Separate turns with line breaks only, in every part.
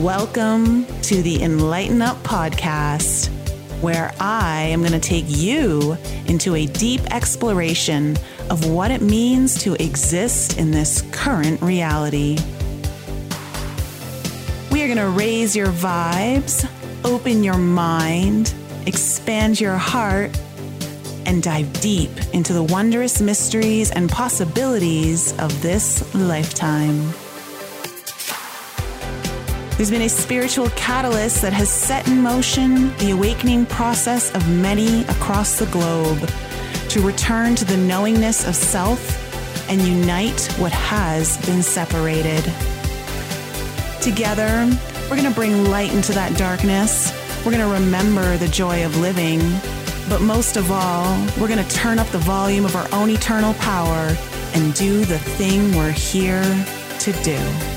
Welcome to the Enlighten Up podcast, where I am going to take you into a deep exploration of what it means to exist in this current reality. We are going to raise your vibes, open your mind, expand your heart, and dive deep into the wondrous mysteries and possibilities of this lifetime. There's been a spiritual catalyst that has set in motion the awakening process of many across the globe to return to the knowingness of self and unite what has been separated. Together, we're going to bring light into that darkness. We're going to remember the joy of living. But most of all, we're going to turn up the volume of our own eternal power and do the thing we're here to do.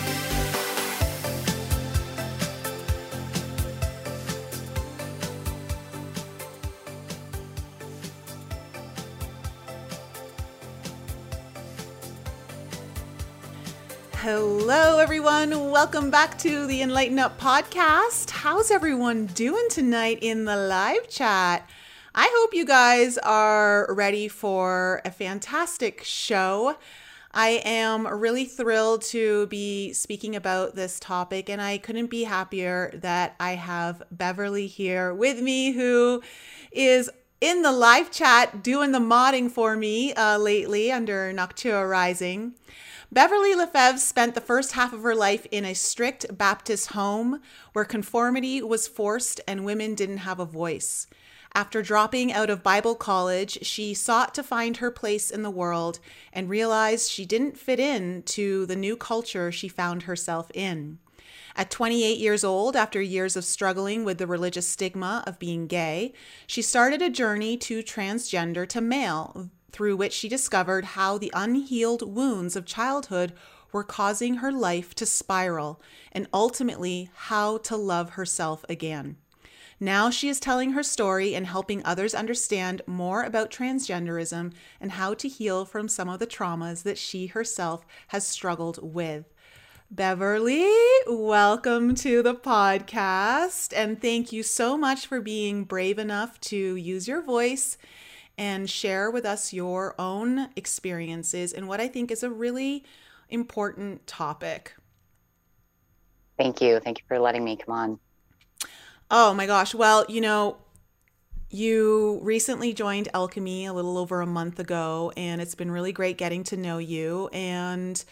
Welcome back to the Enlighten Up podcast. How's everyone doing tonight in the live chat? I hope you guys are ready for a fantastic show. I am really thrilled to be speaking about this topic, and I couldn't be happier that I have Beverly here with me, who is in the live chat doing the modding for me uh, lately under Noctua Rising. Beverly Lefevre spent the first half of her life in a strict Baptist home where conformity was forced and women didn't have a voice. After dropping out of Bible college, she sought to find her place in the world and realized she didn't fit in to the new culture she found herself in. At 28 years old, after years of struggling with the religious stigma of being gay, she started a journey to transgender to male, through which she discovered how the unhealed wounds of childhood were causing her life to spiral, and ultimately how to love herself again. Now she is telling her story and helping others understand more about transgenderism and how to heal from some of the traumas that she herself has struggled with. Beverly, welcome to the podcast. And thank you so much for being brave enough to use your voice and share with us your own experiences and what I think is a really important topic.
Thank you. Thank you for letting me come on.
Oh my gosh. Well, you know, you recently joined Alchemy a little over a month ago, and it's been really great getting to know you. And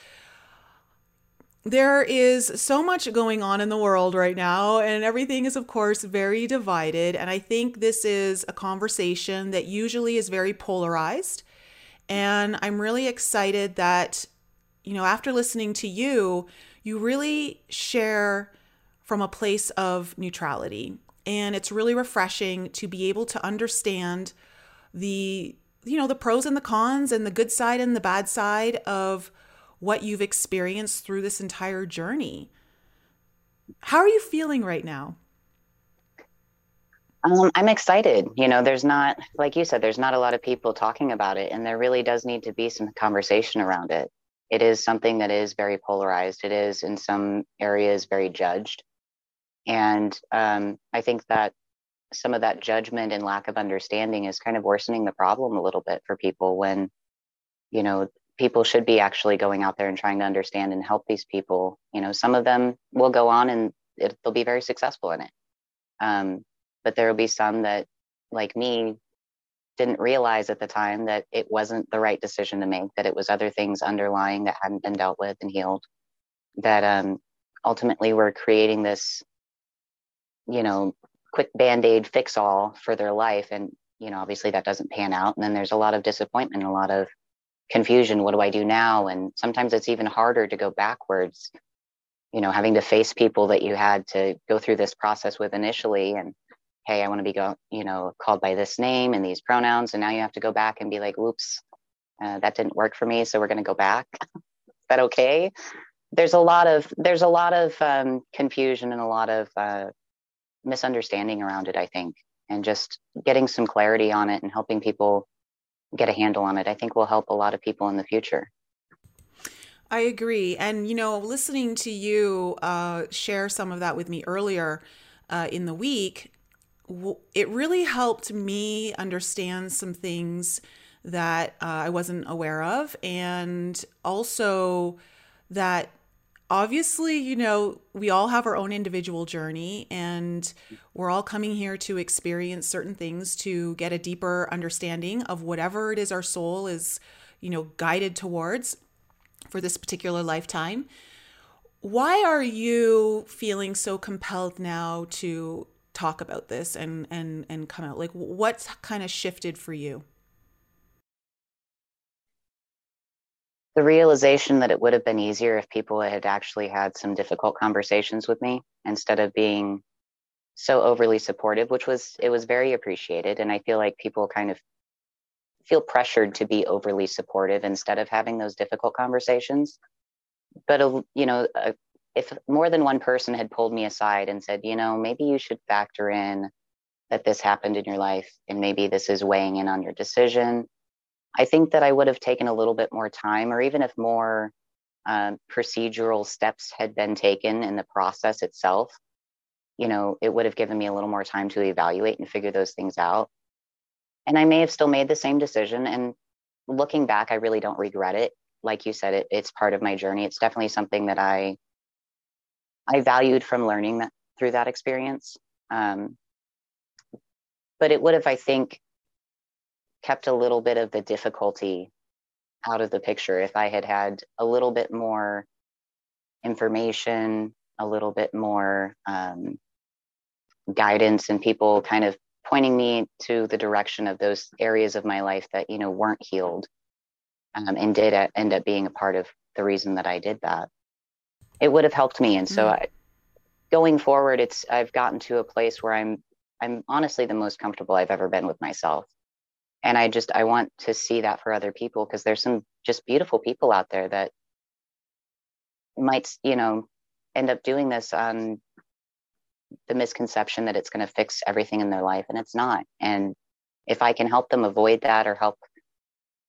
there is so much going on in the world right now, and everything is, of course, very divided. And I think this is a conversation that usually is very polarized. And I'm really excited that, you know, after listening to you, you really share from a place of neutrality. And it's really refreshing to be able to understand the, you know, the pros and the cons and the good side and the bad side of what you've experienced through this entire journey. How are you feeling right now?
Um, I'm excited. You know, there's not, like you said, there's not a lot of people talking about it, and there really does need to be some conversation around it. It is something that is very polarized. It is, in some areas, very judged. And um, I think that some of that judgment and lack of understanding is kind of worsening the problem a little bit for people when, you know, people should be actually going out there and trying to understand and help these people. You know, some of them will go on and it, they'll be very successful in it. Um, but there will be some that, like me, didn't realize at the time that it wasn't the right decision to make, that it was other things underlying that hadn't been dealt with and healed, that um, ultimately were creating this, you know, quick band aid fix all for their life. And, you know, obviously that doesn't pan out. And then there's a lot of disappointment, a lot of confusion what do i do now? And sometimes it's even harder to go backwards you know having to face people that you had to go through this process with initially and hey i want to be go you know called by this name and these pronouns and now you have to go back and be like whoops uh, that didn't work for me so we're going to go back. Is that okay? There's a lot of there's a lot of um, confusion and a lot of uh, misunderstanding around it i think and just getting some clarity on it and helping people get a handle on it, I think will help a lot of people in the future.
I agree. And, you know, listening to you uh, share some of that with me earlier uh, in the week, w- it really helped me understand some things that uh, I wasn't aware of. And also that obviously, you know, we all have our own individual journey and we're all coming here to experience certain things to get a deeper understanding of whatever it is our soul is, you know, guided towards for this particular lifetime. Why are you feeling so compelled now to talk about this and and and come out? Like what's kind of shifted for you?
The realization that it would have been easier if people had actually had some difficult conversations with me instead of being so overly supportive, which was it was very appreciated. And I feel like people kind of feel pressured to be overly supportive instead of having those difficult conversations. But, uh, you know, uh, if more than one person had pulled me aside and said, you know, maybe you should factor in that this happened in your life and maybe this is weighing in on your decision, I think that I would have taken a little bit more time, or even if more um, procedural steps had been taken in the process itself, you know, it would have given me a little more time to evaluate and figure those things out and I may have still made the same decision. And looking back, I really don't regret it. Like you said, it, it's part of my journey. It's definitely something that I I valued from learning that through that experience. Um, but it would have, I think, kept a little bit of the difficulty out of the picture. If I had had a little bit more information, a little bit more um, guidance, and people kind of pointing me to the direction of those areas of my life that you know weren't healed um, and did end up being a part of the reason that i did that it would have helped me. And so mm-hmm. I, going forward it's i've gotten to a place where i'm i'm honestly the most comfortable i've ever been with myself and i just i want to see that for other people because there's some just beautiful people out there that might you know end up doing this on the misconception that it's going to fix everything in their life and it's not. And if i can help them avoid that or help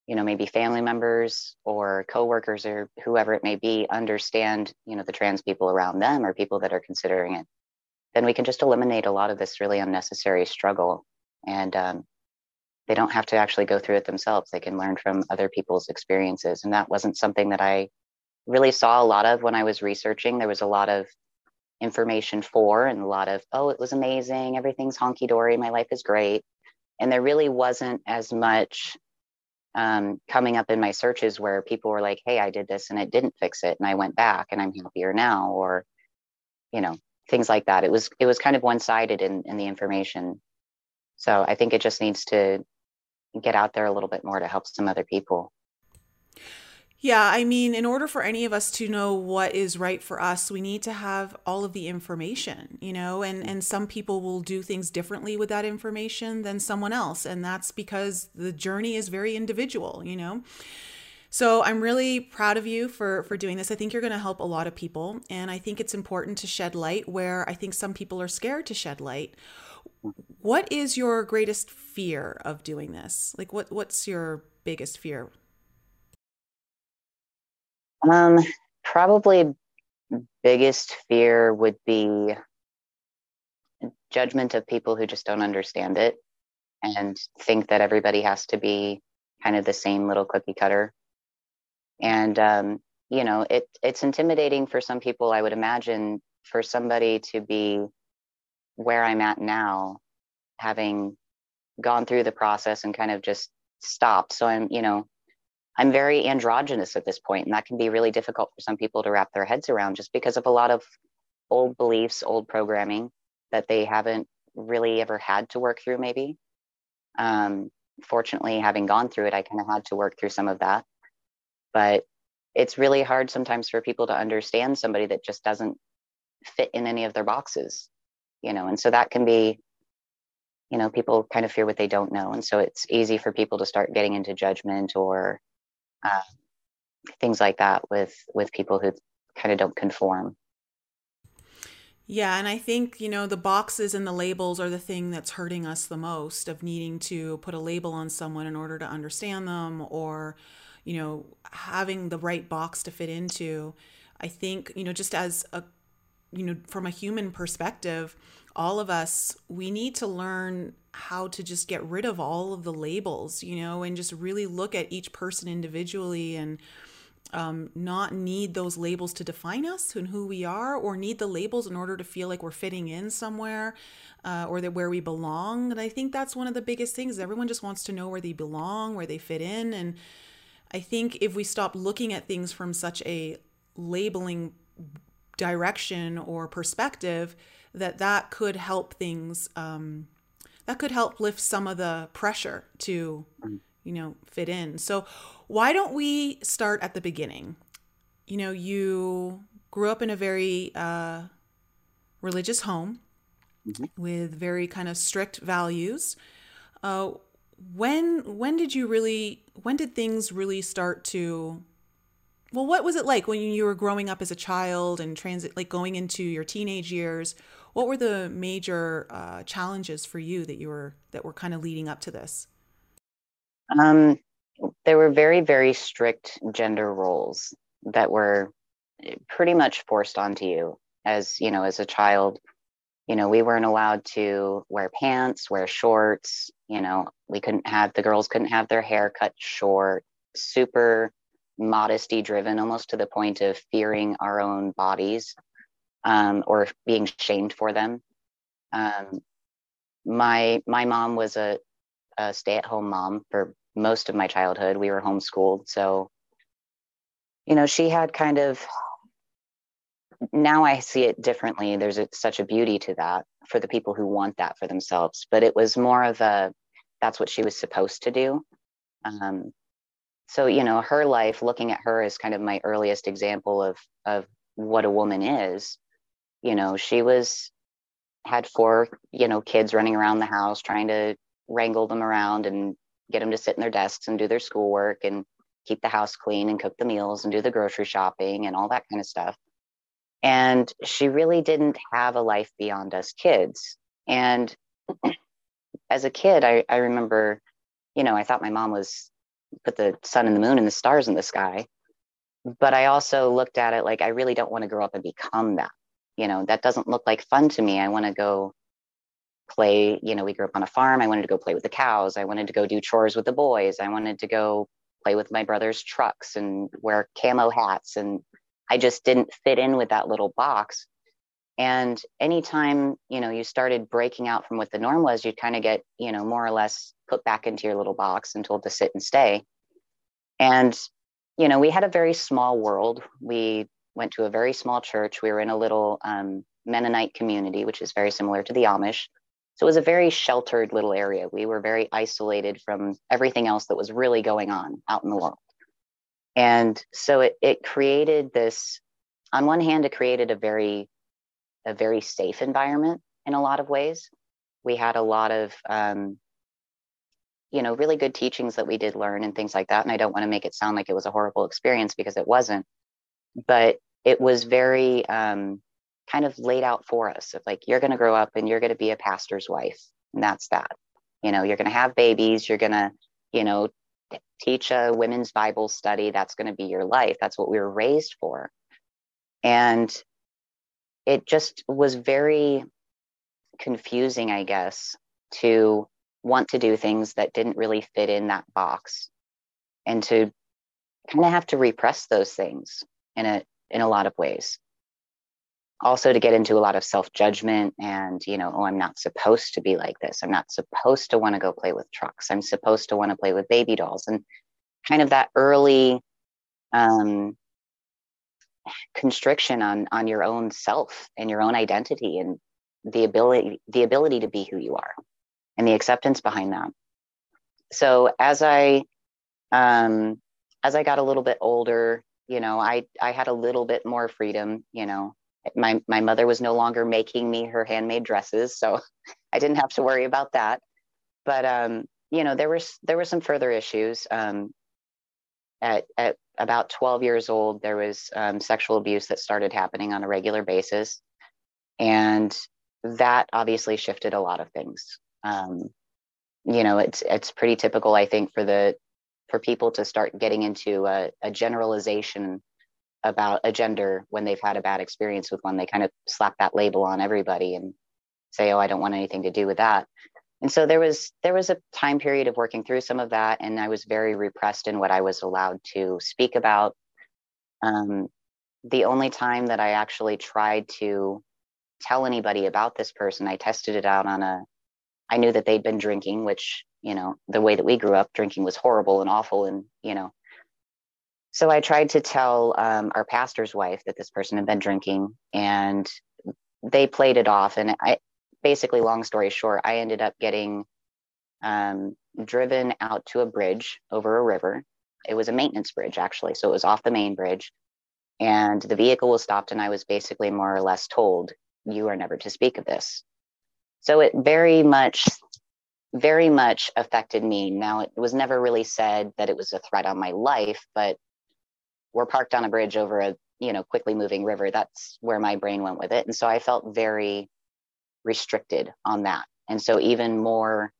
you know maybe family members or coworkers or whoever it may be understand you know the trans people around them or people that are considering it then we can just eliminate a lot of this really unnecessary struggle. And um, they don't have to actually go through it themselves. They can learn from other people's experiences. And that wasn't something that i really saw a lot of when i was researching. There was a lot of information for and a lot of oh it was amazing. Everything's honky dory my life is great. And there really wasn't as much um, coming up in my searches where people were like hey i did this and it didn't fix it and i went back and i'm happier now or you know things like that. It was it was kind of one-sided in, in the information. So i think it just needs to get out there a little bit more to help some other people
yeah, I mean, in order for any of us to know what is right for us, we need to have all of the information, you know, and and some people will do things differently with that information than someone else, and that's because the journey is very individual, you know. So I'm really proud of you for for doing this. I think you're going to help a lot of people, and I think it's important to shed light where I think some people are scared to shed light. What is your greatest fear of doing this? Like what what's your biggest fear?
Um, probably biggest fear would be judgment of people who just don't understand it and think that everybody has to be kind of the same little cookie cutter. And um, you know, it it's intimidating for some people, I would imagine, for somebody to be where I'm at now, having gone through the process and kind of just stopped. So I'm, you know, I'm very androgynous at this point, and that can be really difficult for some people to wrap their heads around just because of a lot of old beliefs, old programming that they haven't really ever had to work through, maybe. Um, fortunately, having gone through it, I kind of had to work through some of that. But it's really hard sometimes for people to understand somebody that just doesn't fit in any of their boxes, you know, and so that can be you know people kind of fear what they don't know and so it's easy for people to start getting into judgment or uh, things like that with with people who kind of don't conform
yeah, and I think, you know, the boxes and the labels are the thing that's hurting us the most of needing to put a label on someone in order to understand them or, you know, having the right box to fit into. I think, you know, just as a, you know, from a human perspective, all of us, we need to learn how to just get rid of all of the labels, you know, and just really look at each person individually and um, not need those labels to define us and who we are, or need the labels in order to feel like we're fitting in somewhere uh, or that where we belong. And I think that's one of the biggest things. Everyone just wants to know where they belong, where they fit in. And I think if we stop looking at things from such a labeling direction or perspective, that that could help things um, that could help lift some of the pressure to mm. you know fit in so why don't we start at the beginning you know you grew up in a very uh, religious home mm-hmm. with very kind of strict values uh, when when did you really when did things really start to well what was it like when you were growing up as a child and transit like going into your teenage years? What were the major uh, challenges for you that you were that were kind of leading up to this?
Um, there were very very strict gender roles that were eh, pretty much forced onto you as you know as a child. You know we weren't allowed to wear pants wear shorts you know we couldn't have the girls couldn't have their hair cut short. Super modesty driven almost to the point of fearing our own bodies um, or being shamed for them. Um, my my mom was a, a stay at home mom for most of my childhood. We were homeschooled, so you know she had kind of. Now I see it differently. There's a, such a beauty to that for the people who want that for themselves. But it was more of a that's what she was supposed to do. Um, so you know her life looking at her is kind of my earliest example of of what a woman is you know she was had four you know kids running around the house trying to wrangle them around and get them to sit in their desks and do their schoolwork and keep the house clean and cook the meals and do the grocery shopping and all that kind of stuff. And she really didn't have a life beyond us kids. And as a kid I, I remember you know i thought my mom was put the sun and the moon and the stars in the sky. But i also looked at it like i really don't want to grow up and become that you know? That doesn't look like fun to me. I want to go play you know we grew up on a farm. I wanted to go play with the cows. I wanted to go do chores with the boys. I wanted to go play with my brother's trucks and wear camo hats. And i just didn't fit in with that little box. And anytime you know you started breaking out from what the norm was you'd kind of get you know more or less put back into your little box and told to sit and stay and you know we had a very small world we went to a very small church. We were in a little um, Mennonite community, which is very similar to the Amish. So it was a very sheltered little area. We were very isolated from everything else that was really going on out in the world. And so it, it created this, on one hand, it created a very, a very safe environment in a lot of ways. We had a lot of, um, you know, really good teachings that we did learn and things like that. And I don't want to make it sound like it was a horrible experience because it wasn't but it was very um, kind of laid out for us of like you're going to grow up and you're going to be a pastor's wife and that's that you know you're going to have babies you're going to you know teach a women's bible study that's going to be your life that's what we were raised for and it just was very confusing i guess to want to do things that didn't really fit in that box and to kind of have to repress those things in a in a lot of ways. Also to get into a lot of self-judgment and you know oh i'm not supposed to be like this. I'm not supposed to want to go play with trucks. I'm supposed to want to play with baby dolls. And kind of that early um, constriction on on your own self and your own identity and the ability the ability to be who you are and the acceptance behind that. So as i um as i got a little bit older you know i i had a little bit more freedom you know. My my mother was no longer making me her handmade dresses so i didn't have to worry about that. But um you know there was there were some further issues um at at about 12 years old there was um, sexual abuse that started happening on a regular basis. And that obviously shifted a lot of things um you know it's it's pretty typical i think for the for people to start getting into a, a generalization about a gender when they've had a bad experience with one. They kind of slap that label on everybody and say, "Oh, I don't want anything to do with that." And so there was there was a time period of working through some of that, and I was very repressed in what I was allowed to speak about. Um, the only time that I actually tried to tell anybody about this person, I tested it out on a. I knew that they'd been drinking, which you know the way that we grew up, drinking was horrible and awful, and you know so I tried to tell um, our pastor's wife that this person had been drinking, and they played it off. And I basically, long story short, I ended up getting um, driven out to a bridge over a river. It was a maintenance bridge, actually. So it was off the main bridge. And the vehicle was stopped, and I was basically more or less told, You are never to speak of this. So it very much, very much affected me. Now, it was never really said that it was a threat on my life, but we're parked on a bridge over a you know quickly moving river. That's where my brain went with it. And so i felt very restricted on that. And so even more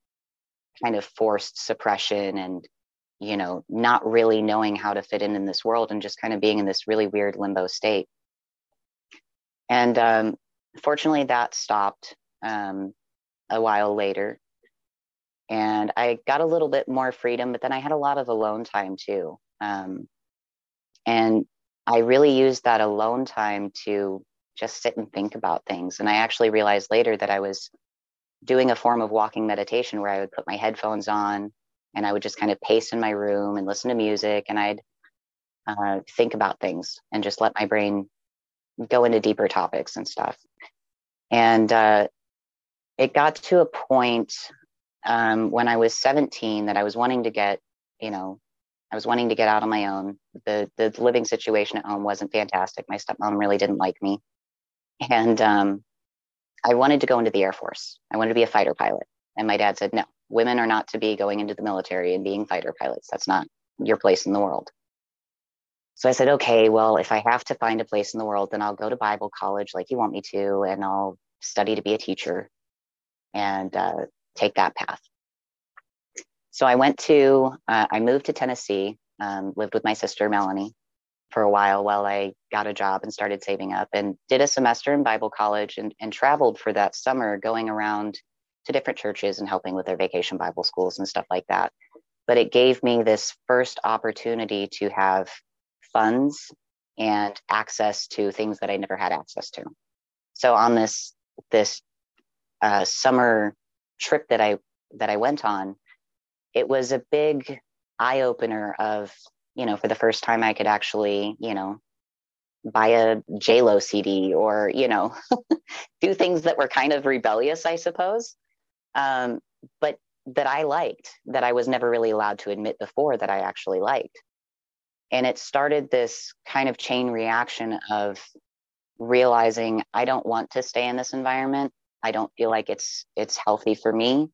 kind of forced suppression and you know not really knowing how to fit in in this world and just kind of being in this really weird limbo state. And um, fortunately that stopped um, a while later and i got a little bit more freedom but then i had a lot of alone time too um, and I really used that alone time to just sit and think about things. And I actually realized later that I was doing a form of walking meditation where I would put my headphones on and I would just kind of pace in my room and listen to music and I'd uh, think about things and just let my brain go into deeper topics and stuff. And uh, it got to a point um, when I was 17 that I was wanting to get, you know, I was wanting to get out on my own. The the living situation at home wasn't fantastic. My stepmom really didn't like me, and um, I wanted to go into the Air Force. I wanted to be a fighter pilot, and my dad said, "No, women are not to be going into the military and being fighter pilots. That's not your place in the world." So I said, "Okay, well, if I have to find a place in the world, then I'll go to Bible college like you want me to, and I'll study to be a teacher, and uh, take that path." so I went to, uh, I moved to Tennessee, um, lived with my sister Melanie for a while while I got a job and started saving up and did a semester in Bible college and, and traveled for that summer going around to different churches and helping with their vacation Bible schools and stuff like that. But it gave me this first opportunity to have funds and access to things that I never had access to. So on this this uh, summer trip that I that I went on, it was a big eye opener of, you know, for the first time I could actually, you know, buy a JLo CD or, you know, do things that were kind of rebellious, I suppose. Um, but that I liked, that I was never really allowed to admit before that I actually liked. And it started this kind of chain reaction of realizing I don't want to stay in this environment. I don't feel like it's it's healthy for me.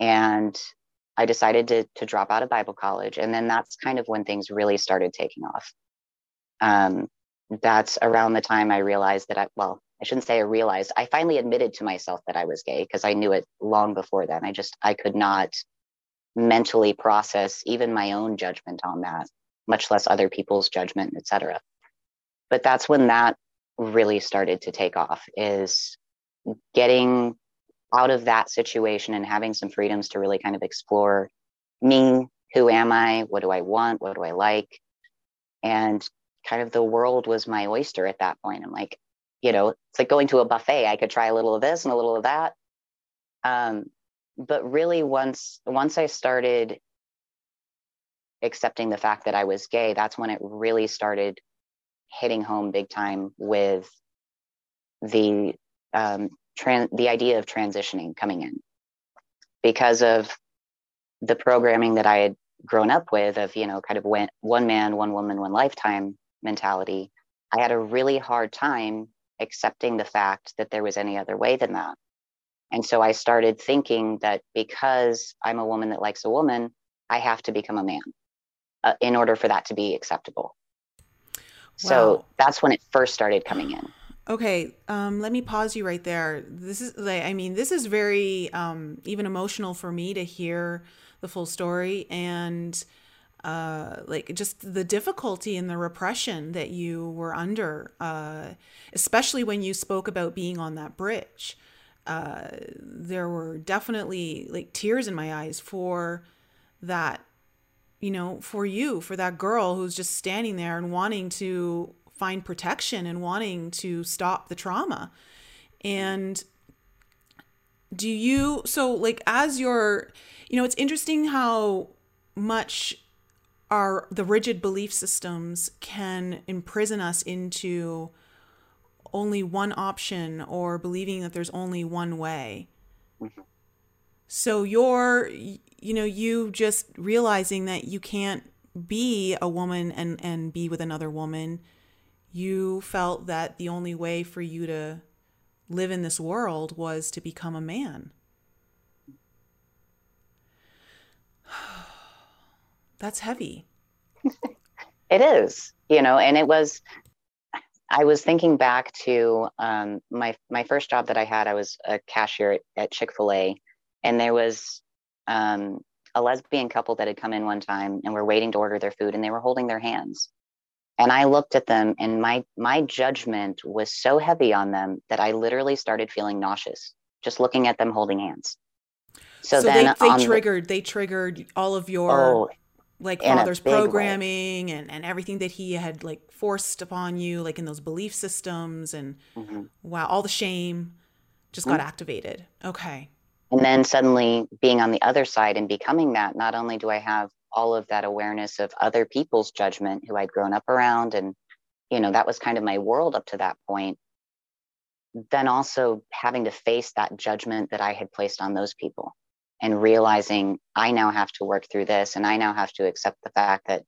And I decided to, to drop out of Bible college. And then that's kind of when things really started taking off. Um, that's around the time I realized that I, well, I shouldn't say I realized, I finally admitted to myself that I was gay because I knew it long before then. I just, I could not mentally process even my own judgment on that, much less other people's judgment, etc. But that's when that really started to take off is getting out of that situation and having some freedoms to really kind of explore me who am i what do i want what do i like? And kind of the world was my oyster at that point. I'm like you know it's like going to a buffet. I could try a little of this and a little of that. Um, but really once once i started accepting the fact that i was gay that's when it really started hitting home big time with the um, tran- the idea of transitioning coming in because of the programming that I had grown up with of, you know, kind of one, one man, one woman, one lifetime mentality. I had a really hard time accepting the fact that there was any other way than that. And so I started thinking that because I'm a woman that likes a woman, I have to become a man uh, in order for that to be acceptable. Wow. So that's when it first started coming in.
Okay, um, let me pause you right there. This is like, I mean, this is very um, even emotional for me to hear the full story, and uh, like just the difficulty and the repression that you were under, uh, especially when you spoke about being on that bridge. Uh, there were definitely like tears in my eyes for that, you know, for you, for that girl who's just standing there and wanting to find protection and wanting to stop the trauma. And do you, so like as you're, you know, it's interesting how much our the rigid belief systems can imprison us into only one option or believing that there's only one way. Mm-hmm. So you're you know you just realizing that you can't be a woman and and be with another woman. You felt that the only way for you to live in this world was to become a man. That's heavy.
it is, you know, and it was. I was thinking back to um, my my first job that I had. I was a cashier at, at Chick Fil A, and there was um, a lesbian couple that had come in one time and were waiting to order their food, and they were holding their hands. And I looked at them, and my my judgment was so heavy on them that I literally started feeling nauseous just looking at them holding hands.
So, so then they, they triggered the, they triggered all of your oh, like father's programming way. and, and everything that he had like forced upon you like in those belief systems and mm-hmm. wow all the shame just mm-hmm. got activated okay
and then suddenly being on the other side and becoming that not only do i have all of that awareness of other people's judgment who i'd grown up around and you know that was kind of my world up to that point then also having to face that judgment that i had placed on those people and realizing I now have to work through this and I now have to accept the fact that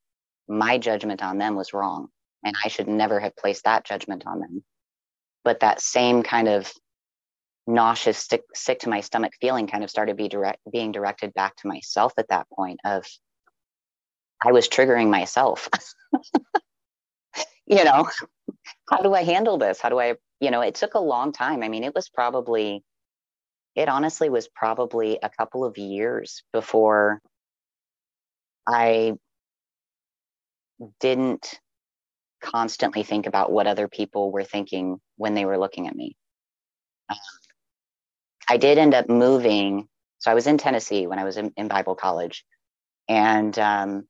my judgment on them was wrong and I should never have placed that judgment on them. But that same kind of nauseous, sick, sick to my stomach feeling kind of started be direct, being directed back to myself at that point of I was triggering myself. you know, how do I handle this? How do I, you know, it took a long time. I mean, it was probably it honestly was probably a couple of years before I didn't constantly think about what other people were thinking when they were looking at me. I did end up moving. So I was in Tennessee when I was in, in Bible college. And um,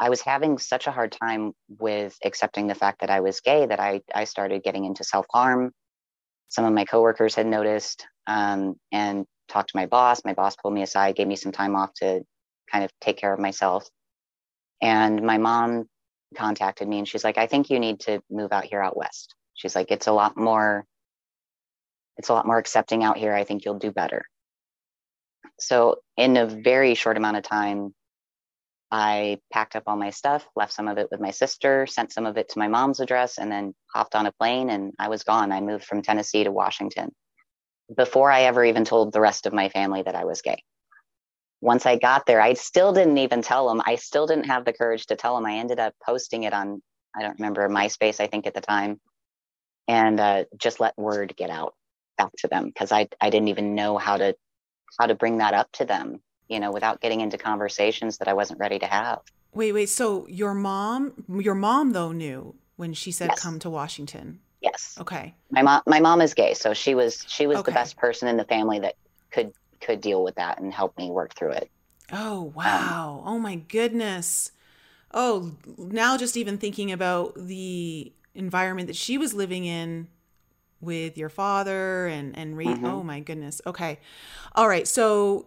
I was having such a hard time with accepting the fact that I was gay that I, I started getting into self harm. Some of my coworkers had noticed um, and talked to my boss. My boss pulled me aside, gave me some time off to kind of take care of myself. And my mom contacted me and she's like, I think you need to move out here out west. She's like, it's a lot more, it's a lot more accepting out here. I think you'll do better. So in a very short amount of time, I packed up all my stuff, left some of it with my sister, sent some of it to my mom's address, and then hopped on a plane and I was gone. I moved from Tennessee to Washington before I ever even told the rest of my family that I was gay. Once I got there, I still didn't even tell them. I still didn't have the courage to tell them. I ended up posting it on, I don't remember, MySpace, I think at the time, and uh, just let word get out back to them because I, I didn't even know how to how to bring that up to them, you know, without getting into conversations that I wasn't ready to have.
Wait, wait. So your mom, your mom though knew when she said yes. come to Washington.
Yes.
Okay.
My mom my mom is gay, so she was she was okay. the best person in the family that could could deal with that and help me work through it.
Oh, um, wow. Um, oh my goodness. Oh, now just even thinking about the environment that she was living in with your father and and re- mm-hmm. oh my goodness. Okay. All right. So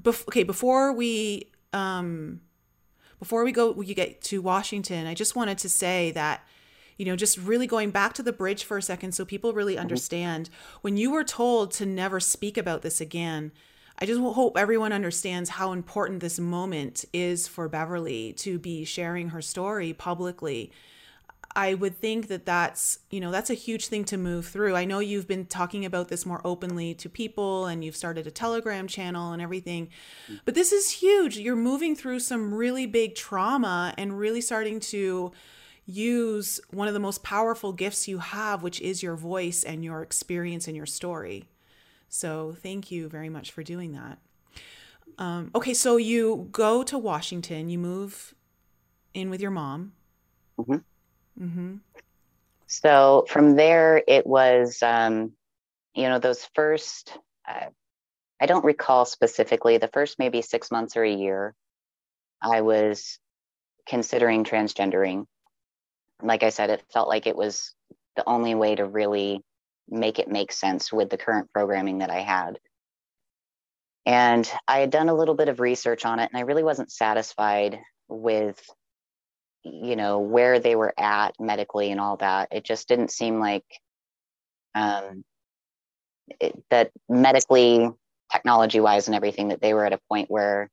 bef- okay, before we um before we go we get to Washington, I just wanted to say that you know, just really going back to the bridge for a second so people really mm-hmm. understand when you were told to never speak about this again. I just hope everyone understands how important this moment is for Beverly to be sharing her story publicly. I would think that that's, you know, that's a huge thing to move through. I know you've been talking about this more openly to people and you've started a Telegram channel and everything. But this is huge. You're moving through some really big trauma and really starting to use one of the most powerful gifts you have, which is your voice and your experience and your story. So, thank you very much for doing that. Um, okay, so you go to Washington, you move in with your mom.
Mm-hmm. Mm-hmm. So from there, it was, um, you know, those first, uh, I don't recall specifically, the first maybe six months or a year, I was considering transgendering. Like I said, it felt like it was the only way to really make it make sense with the current programming that I had. And I had done a little bit of research on it, and I really wasn't satisfied with, you know, where they were at medically and all that. It just didn't seem like um, it, that medically, technology wise, and everything that they were at a point where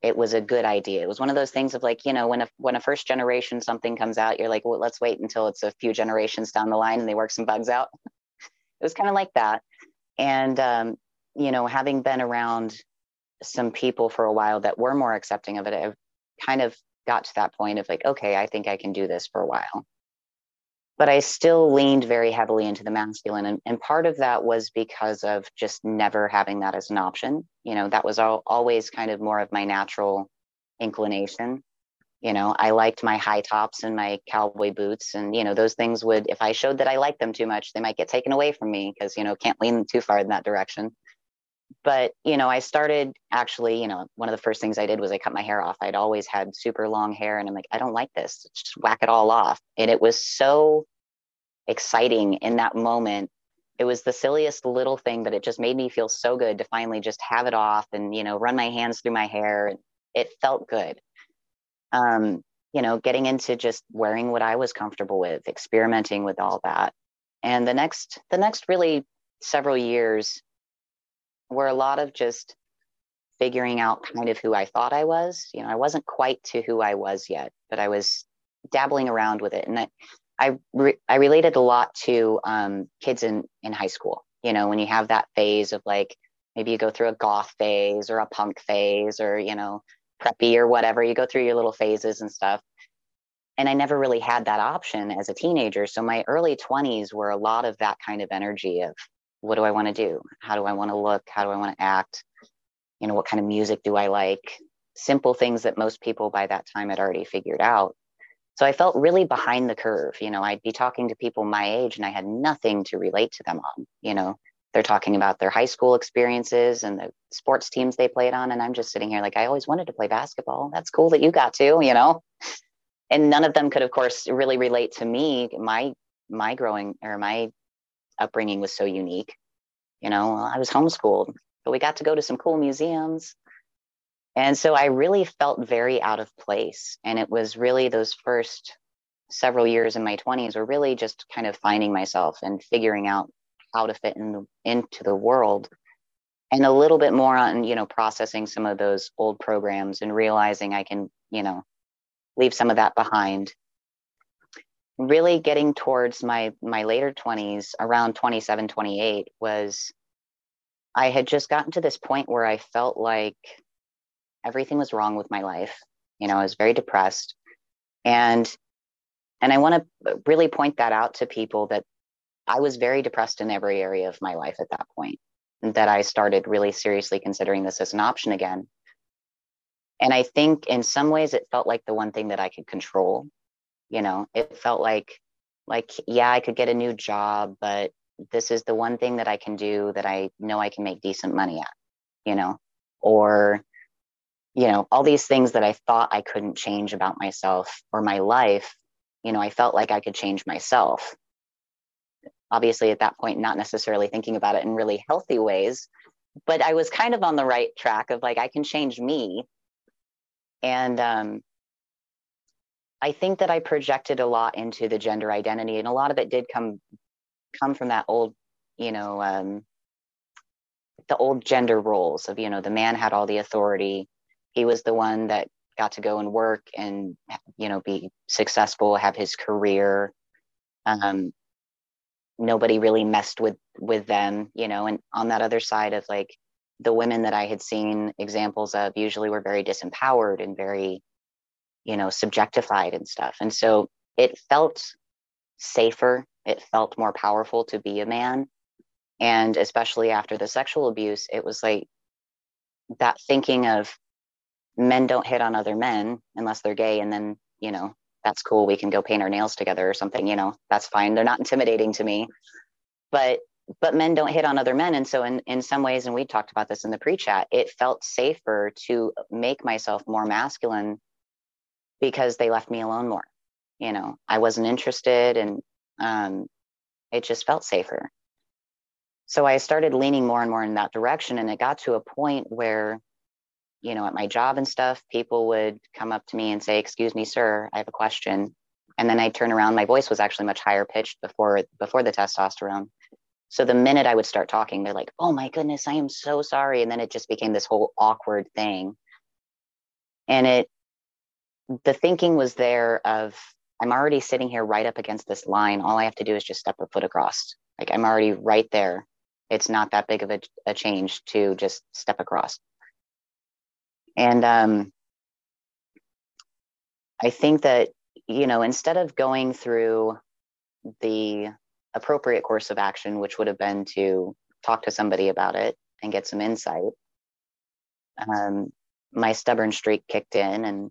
it was a good idea. It was one of those things of like, you know, when a when a first generation something comes out, you're like, well, let's wait until it's a few generations down the line and they work some bugs out. it was kind of like that. And um, you know, having been around some people for a while that were more accepting of it, I've kind of got to that point of like, okay, I think I can do this for a while. But I still leaned very heavily into the masculine. And, and part of that was because of just never having that as an option. You know, that was all, always kind of more of my natural inclination. You know, I liked my high tops and my cowboy boots. And, you know, those things would, if I showed that I liked them too much, they might get taken away from me because, you know, can't lean too far in that direction but you know i started actually you know one of the first things i did was i cut my hair off. I'd always had super long hair and i'm like i don't like this. Just whack it all off. And it was so exciting in that moment. It was the silliest little thing but it just made me feel so good to finally just have it off and you know run my hands through my hair. It felt good. Um you know getting into just wearing what i was comfortable with experimenting with all that. And the next the next really several years were a lot of just figuring out kind of who I thought I was. You know, I wasn't quite to who I was yet, but I was dabbling around with it. And I, I, re- I related a lot to um, kids in, in high school. You know, when you have that phase of like, maybe you go through a goth phase or a punk phase or, you know, preppy or whatever, you go through your little phases and stuff. And I never really had that option as a teenager. So my early 20s were a lot of that kind of energy of what do I want to do? How do I want to look? How do I want to act? You know, what kind of music do I like? Simple things that most people by that time had already figured out. So I felt really behind the curve. You know, I'd be talking to people my age and I had nothing to relate to them on. You know, they're talking about their high school experiences and the sports teams they played on. And I'm just sitting here like, I always wanted to play basketball. That's cool that you got to, you know? And none of them could, of course, really relate to me, my my growing or my upbringing was so unique. You know, I was homeschooled, but we got to go to some cool museums. And so I really felt very out of place. And it was really those first several years in my 20s were really just kind of finding myself and figuring out how to fit in into the world and a little bit more on you know processing some of those old programs and realizing i can you know leave some of that behind really getting towards my my later 20s around 27 28 was i had just gotten to this point where i felt like everything was wrong with my life you know i was very depressed. And and i want to really point that out to people that i was very depressed in every area of my life at that point that i started really seriously considering this as an option again. And i think in some ways it felt like the one thing that i could control you know it felt like like yeah i could get a new job but this is the one thing that i can do that i know i can make decent money at you know? Or you know all these things that i thought i couldn't change about myself or my life you know i felt like i could change myself. Obviously at that point not necessarily thinking about it in really healthy ways but i was kind of on the right track of like i can change me. And um I think that I projected a lot into the gender identity, and a lot of it did come come from that old, you know, um, the old gender roles of you know the man had all the authority, he was the one that got to go and work and you know be successful, have his career. Um, nobody really messed with with them, you know, and on that other side of like the women that I had seen examples of usually were very disempowered and very you know, subjectified and stuff. And so it felt safer. It felt more powerful to be a man. And especially after the sexual abuse, it was like that thinking of men don't hit on other men unless they're gay and then you know that's cool we can go paint our nails together or something you know that's fine they're not intimidating to me but but men don't hit on other men and so in in some ways and we talked about this in the pre-chat it felt safer to make myself more masculine because they left me alone more you know i wasn't interested and um, it just felt safer so i started leaning more and more in that direction and it got to a point where you know at my job and stuff people would come up to me and say excuse me sir i have a question and then I'd turn around my voice was actually much higher pitched before before the testosterone so the minute I would start talking, they're like, oh my goodness, I am so sorry. And then it just became this whole awkward thing. And it, the thinking was there of, I'm already sitting here right up against this line. All I have to do is just step a foot across. Like I'm already right there. It's not that big of a, a change to just step across. And um, I think that, you know, instead of going through the appropriate course of action, which would have been to talk to somebody about it and get some insight. Um, my stubborn streak kicked in, and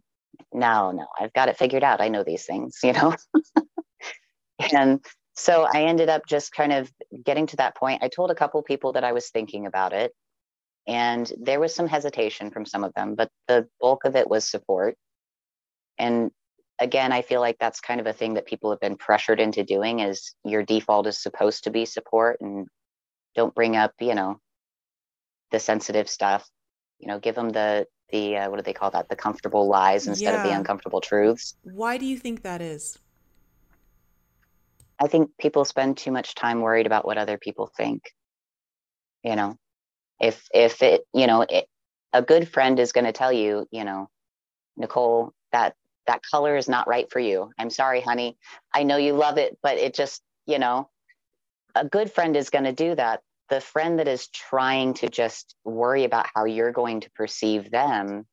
no, no, I've got it figured out. I know these things, you know. and so I ended up just kind of getting to that point. I told a couple people that I was thinking about it, and there was some hesitation from some of them, but the bulk of it was support. And again, I feel like that's kind of a thing that people have been pressured into doing is your default is supposed to be support and don't bring up, you know, the sensitive stuff. You know, give them the the uh, what do they call that? The comfortable lies instead yeah. of the uncomfortable truths.
Why do you think that is?
I think people spend too much time worried about what other people think. You know, if if it, you know, it, a good friend is going to tell you, you know, Nicole, that that color is not right for you. I'm sorry, honey. I know you love it, but it just, you know, a good friend is going to do that. The friend that is trying to just worry about how you're going to perceive them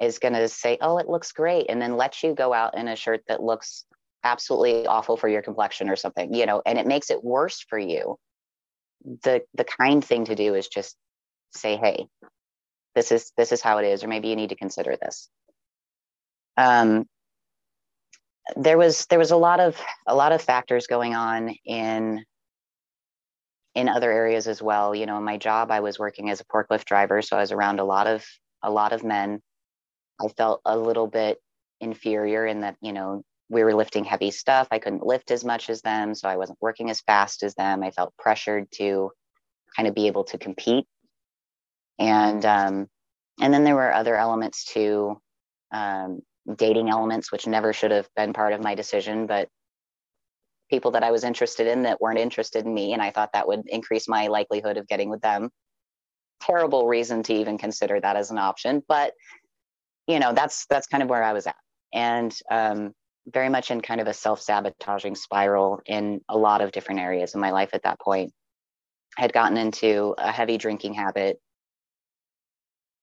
is going to say, oh, it looks great. And then let you go out in a shirt that looks absolutely awful for your complexion or something, you know, and it makes it worse for you. The, the kind thing to do is just say, hey, this is, this is how it is, or maybe you need to consider this. Um, there was there was a lot of a lot of factors going on in in other areas as well. You know in my job i was working as a forklift driver so i was around a lot of a lot of men. I felt a little bit inferior in that you know we were lifting heavy stuff. I couldn't lift as much as them so i wasn't working as fast as them. I felt pressured to kind of be able to compete. And um and then there were other elements to um, dating elements, which never should have been part of my decision, but people that I was interested in that weren't interested in me. And I thought that would increase my likelihood of getting with them. Terrible reason to even consider that as an option. But, you know, that's that's kind of where I was at. And um, very much in kind of a self-sabotaging spiral in a lot of different areas in my life at that point. Had gotten into a heavy drinking habit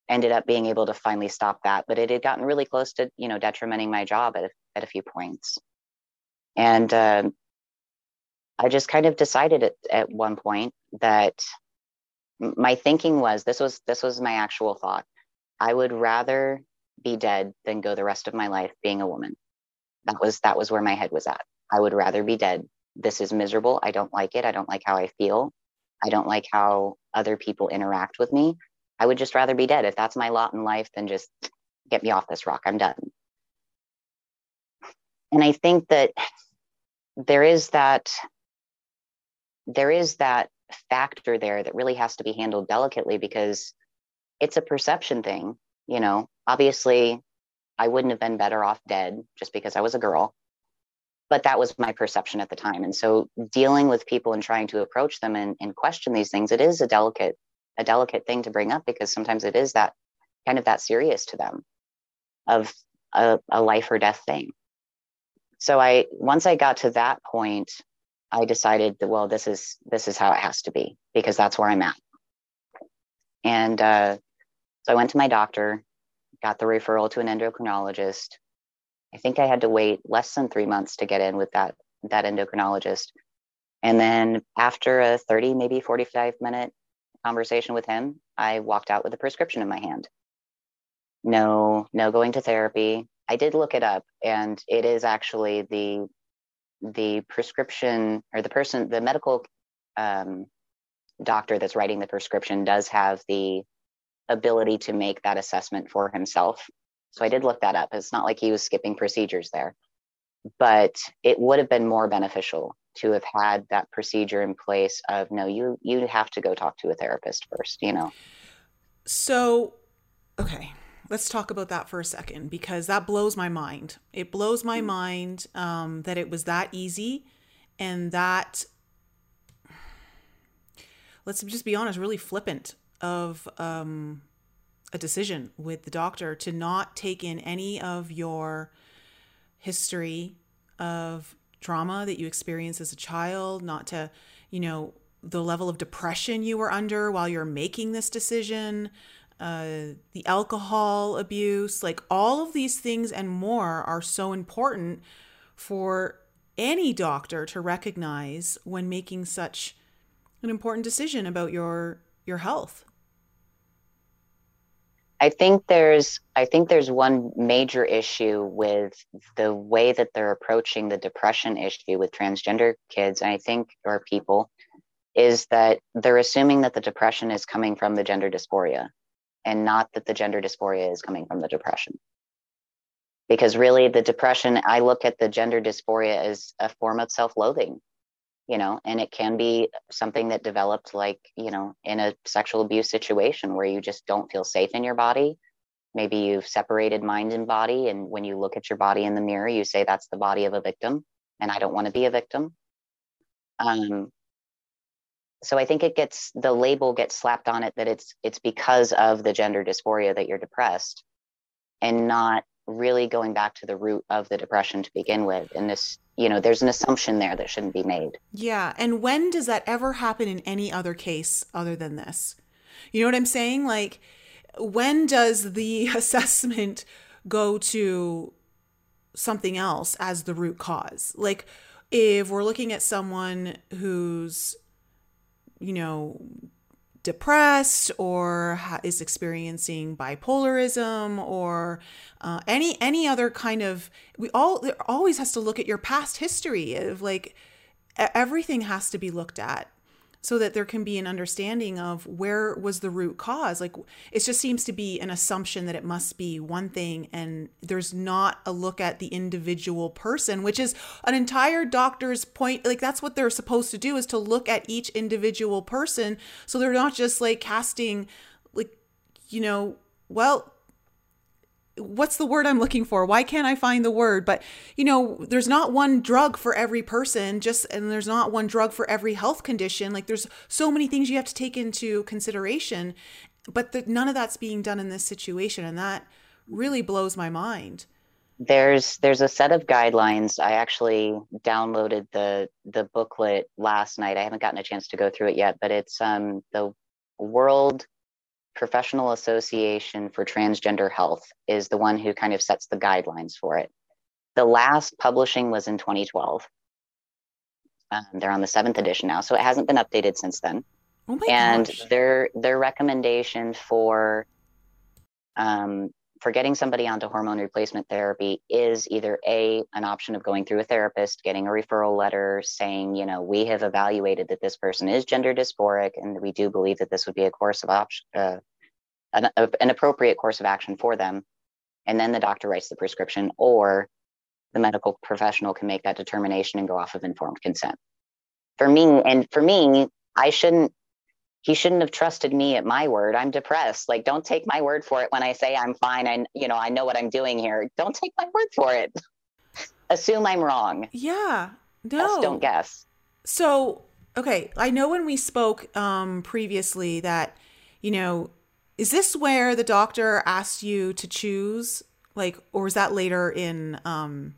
ended up being able to finally stop that but it had gotten really close to you know detrimenting my job at, at a few points and uh, i just kind of decided at, at one point that my thinking was this was this was my actual thought. I would rather be dead than go the rest of my life being a woman. That was that was where my head was at. I would rather be dead. This is miserable. I don't like it. I don't like how i feel. I don't like how other people interact with me. I would just rather be dead. If that's my lot in life, then just get me off this rock. I'm done. And I think that there is that there is that factor there that really has to be handled delicately because it's a perception thing. You know, obviously, I wouldn't have been better off dead just because I was a girl, but that was my perception at the time. And so, dealing with people and trying to approach them and, and question these things, it is a delicate a delicate thing to bring up because sometimes it is that kind of that serious to them of a, a life or death thing. So I once I got to that point, I decided that well, this is this is how it has to be because that's where I'm at. And uh, so I went to my doctor, got the referral to an endocrinologist. I think I had to wait less than three months to get in with that that endocrinologist. And then after a 30, maybe 45 minute conversation with him, I walked out with a prescription in my hand. No, no going to therapy. I did look it up, and it is actually the the prescription or the person, the medical um, doctor that's writing the prescription does have the ability to make that assessment for himself. So I did look that up. It's not like he was skipping procedures there, but it would have been more beneficial to have had that procedure in place of no, you you have to go talk to a therapist first, you know.
So, okay, let's talk about that for a second because that blows my mind. It blows my mm-hmm. mind um, that it was that easy and that let's just be honest, really flippant of um, a decision with the doctor to not take in any of your history of trauma that you experienced as a child, not to, you know, the level of depression you were under while you're making this decision, uh, the alcohol abuse, like all of these things and more are so important for any doctor to recognize when making such an important decision about your your health.
I think there's I think there's one major issue with the way that they're approaching the depression issue with transgender kids, and I think, or people, is that they're assuming that the depression is coming from the gender dysphoria and not that the gender dysphoria is coming from the depression. Because really, the depression, I look at the gender dysphoria as a form of self loathing you know and it can be something that developed like you know in a sexual abuse situation where you just don't feel safe in your body maybe you've separated mind and body and when you look at your body in the mirror you say that's the body of a victim and i don't want to be a victim um, so i think it gets the label gets slapped on it that it's it's because of the gender dysphoria that you're depressed and not really going back to the root of the depression to begin with. And this you know there's an assumption there that shouldn't be made.
Yeah. And when does that ever happen in any other case other than this? You know what i'm saying? Like when does the assessment go to something else as the root cause? Like if we're looking at someone who's you know depressed or is experiencing bipolarism or uh, any any other kind of we all always has to look at your past history of like everything has to be looked at so that there can be an understanding of where was the root cause. Like it just seems to be an assumption that it must be one thing and there's not a look at the individual person which is an entire doctor's point. Like that's what they're supposed to do is to look at each individual person. So they're not just like casting like you know well what's the word I'm looking for? Why can't I find the word? But you know, there's not one drug for every person, just and there's not one drug for every health condition. Like there's so many things you have to take into consideration, but the, none of that's being done in this situation, and that really blows my mind.
There's there's a set of guidelines. I actually downloaded the the booklet last night. I haven't gotten a chance to go through it yet, but it's um the World Professional Association for Transgender Health is the one who kind of sets the guidelines for it. The last publishing was in 2012. Um, they're on the seventh edition now, so it hasn't been updated since then.
Oh
and
gosh.
their their recommendation for um, for getting somebody onto hormone replacement therapy is either a an option of going through a therapist, getting a referral letter saying, you know, we have evaluated that this person is gender dysphoric, and we do believe that this would be a course of option, uh, an, an appropriate course of action for them, and then the doctor writes the prescription, or the medical professional can make that determination and go off of informed consent. For me, and for me, I shouldn't he shouldn't have trusted me at my word. I'm depressed. Like, don't take my word for it when I say I'm fine. I, you know, I know what I'm doing here. Don't take my word for it. Assume I'm wrong.
Yeah. No.
Just don't guess.
So, okay. I know when we spoke um, previously that, you know, is this where the doctor asked you to choose? Like, or was that later in, um,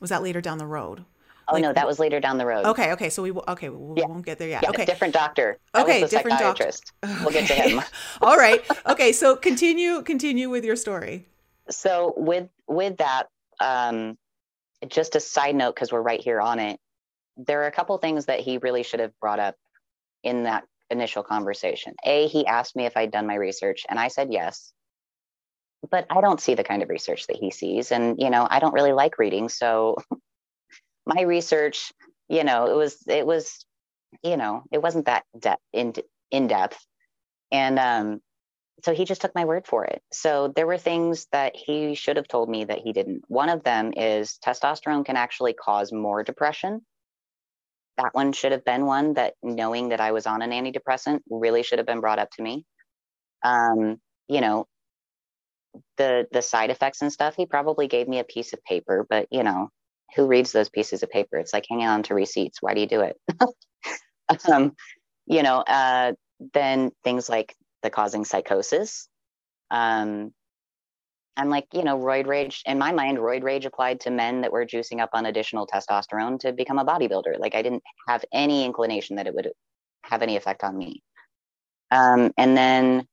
was that later down the road?
Oh like, no, that was later down the road.
Okay, okay, so we will, okay, we yeah. won't get there yet.
Yeah,
okay,
different doctor. That
okay, different doctor.
Okay. We'll get to him.
All right. Okay, so continue continue with your story.
So with with that, um, just a side note because we're right here on it. There are a couple things that he really should have brought up in that initial conversation. A, he asked me if I'd done my research, and I said yes. But I don't see the kind of research that he sees. And, you know, I don't really like reading. So my research, you know, it was, it was, you know, it wasn't that de- in, in depth. And um, so he just took my word for it. So there were things that he should have told me that he didn't. One of them is testosterone can actually cause more depression. That one should have been one that knowing that I was on an antidepressant really should have been brought up to me. Um, you know, the the side effects and stuff, he probably gave me a piece of paper, but you know, who reads those pieces of paper? It's like hanging on to receipts. Why do you do it? um, you know, uh, then things like the causing psychosis. Um, and like, you know, roid rage, in my mind, roid rage applied to men that were juicing up on additional testosterone to become a bodybuilder. Like I didn't have any inclination that it would have any effect on me. Um, and then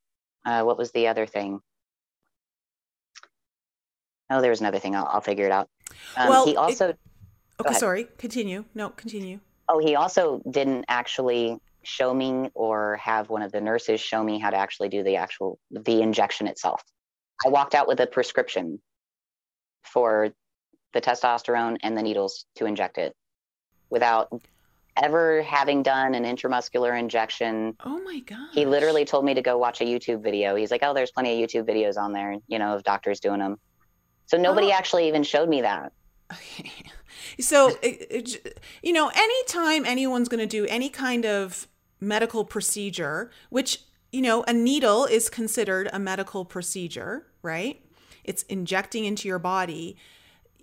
uh, what was the other thing? Oh, there was another thing. I'll, I'll figure it out. Um, well, he also. It,
okay, sorry. Continue. No, continue.
Oh, he also didn't actually show me or have one of the nurses show me how to actually do the actual the injection itself. I walked out with a prescription for the testosterone and the needles to inject it without ever having done an intramuscular injection.
Oh my god.
He literally told me to go watch a YouTube video. He's like, "Oh, there's plenty of YouTube videos on there, you know, of doctors doing them." So nobody oh. actually even showed me that.
Okay. So, it, it, you know, anytime anyone's going to do any kind of medical procedure, which, you know, a needle is considered a medical procedure, right? It's injecting into your body.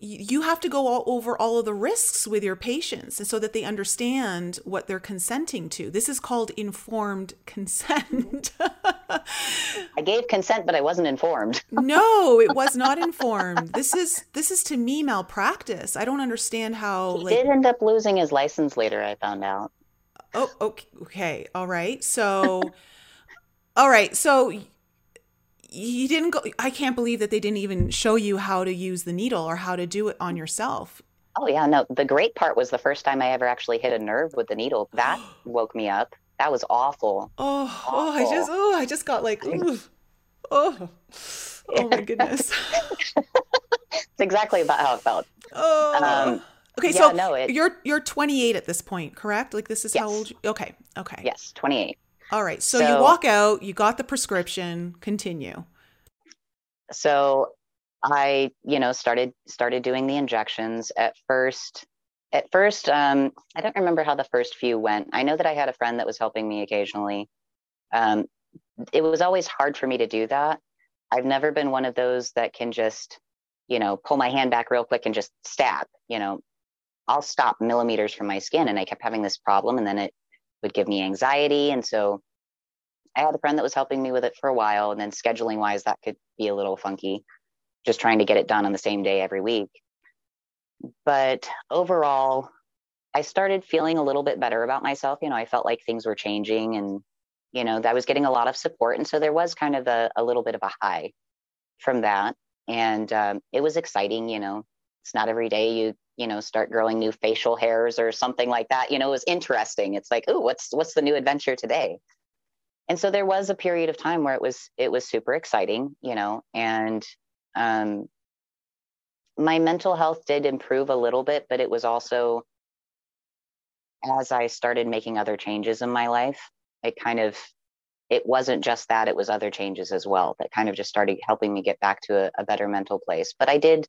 You have to go all over all of the risks with your patients so that they understand what they're consenting to. This is called informed consent.
I gave consent, but I wasn't informed.
no, it was not informed. This is this is to me malpractice. I don't understand how.
He like, did end up losing his license later. I found out.
Oh, okay. Okay. All right. So, all right. So you didn't go. I can't believe that they didn't even show you how to use the needle or how to do it on yourself.
Oh, yeah. No, the great part was the first time I ever actually hit a nerve with the needle. That woke me up. That was awful.
Oh, awful. oh, I just, oh, I just got like, ooh, oh, oh my goodness.
It's exactly about how it felt.
Oh. Um, Okay, yeah, so no, it, you're you're 28 at this point, correct? Like this is yes. how old? You, okay, okay.
Yes, 28.
All right. So, so you walk out, you got the prescription. Continue.
So I, you know, started started doing the injections at first. At first, um, I don't remember how the first few went. I know that I had a friend that was helping me occasionally. Um, it was always hard for me to do that. I've never been one of those that can just, you know, pull my hand back real quick and just stab. You know, I'll stop millimeters from my skin. And I kept having this problem, and then it would give me anxiety. And so I had a friend that was helping me with it for a while. And then scheduling wise, that could be a little funky, just trying to get it done on the same day every week. But overall, I started feeling a little bit better about myself. You know, I felt like things were changing and, you know, I was getting a lot of support. And so there was kind of a, a little bit of a high from that. And um, it was exciting. You know, it's not every day you you know start growing new facial hairs or something like that you know it was interesting. It's like oh what's what's the new adventure today? And so there was a period of time where it was it was super exciting you know and um my mental health did improve a little bit but it was also as i started making other changes in my life it kind of it wasn't just that it was other changes as well that kind of just started helping me get back to a, a better mental place. But i did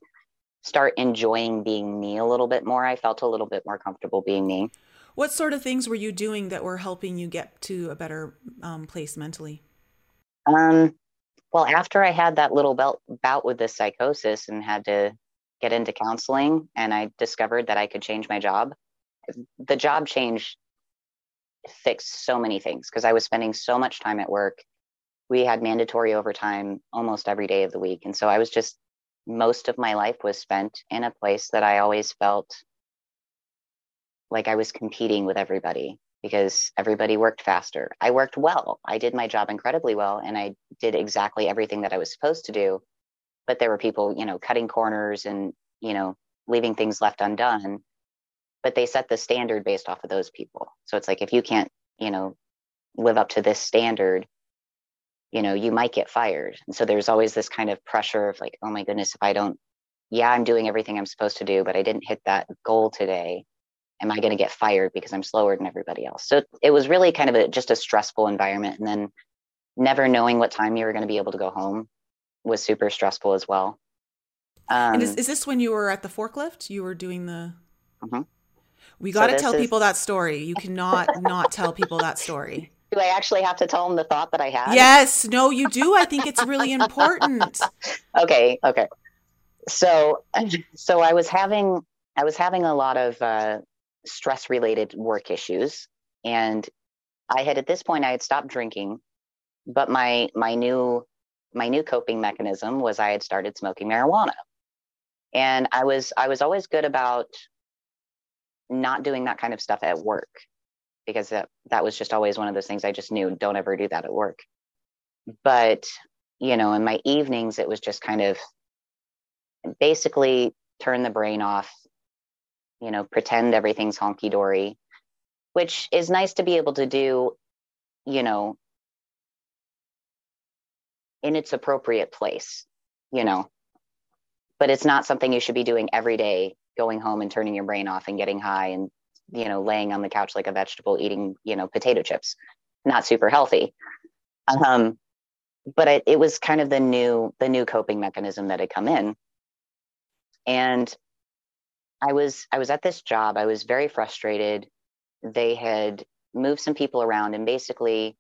start enjoying being me a little bit more. I felt a little bit more comfortable being me.
What sort of things were you doing that were helping you get to a better um, place mentally?
Um, well, after I had that little bout, bout with this psychosis and had to get into counseling, and I discovered that I could change my job, the job change fixed so many things because I was spending so much time at work. We had mandatory overtime almost every day of the week. And so I was just most of my life was spent in a place that I always felt like I was competing with everybody because everybody worked faster. I worked well. I did my job incredibly well and I did exactly everything that I was supposed to do. But there were people, you know, cutting corners and, you know, leaving things left undone. But they set the standard based off of those people. So it's like if you can't, you know, live up to this standard you know you might get fired. And so there's always this kind of pressure of like oh my goodness if i don't yeah i'm doing everything i'm supposed to do but i didn't hit that goal today. Am i going to get fired because i'm slower than everybody else? So it was really kind of a, just a stressful environment. And then never knowing what time you were going to be able to go home was super stressful as well.
Um, and is, is this when you were at the forklift? You were doing the mm-hmm. we got to tell is... people that story. You cannot not tell people that story
do I actually have to tell them the thought that I had?
Yes, no, you do. I think it's really important.
okay, okay. So, so I was having I was having a lot of uh, stress related work issues, and I had at this point I had stopped drinking, but my my new my new coping mechanism was I had started smoking marijuana, and I was I was always good about not doing that kind of stuff at work because that, that was just always one of those things I just knew don't ever do that at work. But, you know, in my evenings, it was just kind of basically turn the brain off, you know, pretend everything's honky dory, which is nice to be able to do, you know, in its appropriate place, you know. But it's not something you should be doing every day, going home and turning your brain off and getting high and you know laying on the couch like a vegetable eating you know potato chips. Not super healthy. Um, but it, it was kind of the new the new coping mechanism that had come in. And i was i was at this job. I was very frustrated. They had moved some people around and basically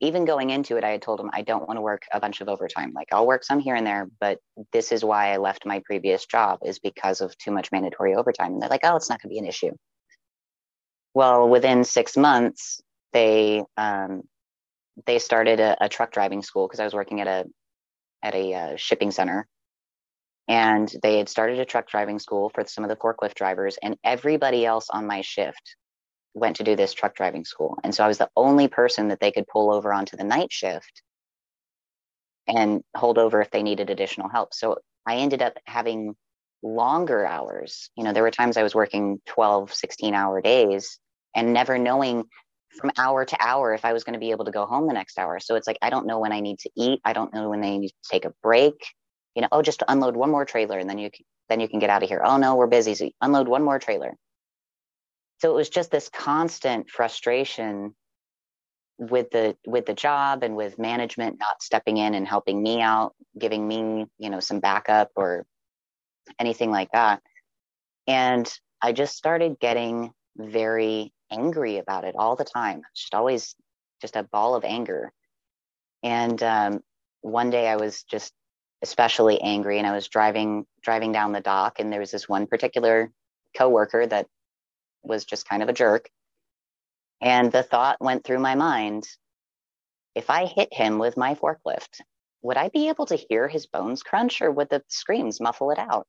even going into it, I had told them I don't want to work a bunch of overtime. Like I'll work some here and there, but this is why I left my previous job is because of too much mandatory overtime. And they're like, oh, it's not going to be an issue. Well, within six months, they um, they started a, a, truck driving school because I was working at a at a uh, shipping center, and they had started a truck driving school for some of the forklift drivers, and everybody else on my shift went to do this truck driving school. And so I was the only person that they could pull over onto the night shift and hold over if they needed additional help. So I ended up having longer hours. You know, there were times I was working 12, 16 hour days and never knowing from hour to hour if I was going to be able to go home the next hour. So it's like, I don't know when I need to eat. I don't know when they need to take a break. You know, oh, just unload one more trailer and then you can, then you can get out of here. Oh no, we're busy. So unload one more trailer so it was just this constant frustration with the with the job and with management not stepping in and helping me out giving me you know some backup or anything like that. And i just started getting very angry about it all the time. Just always just a ball of anger. And um, one day i was just especially angry and i was driving driving down the dock and there was this one particular coworker that was just kind of a jerk. And the thought went through my mind if I hit him with my forklift, would I be able to hear his bones crunch or would the screams muffle it out?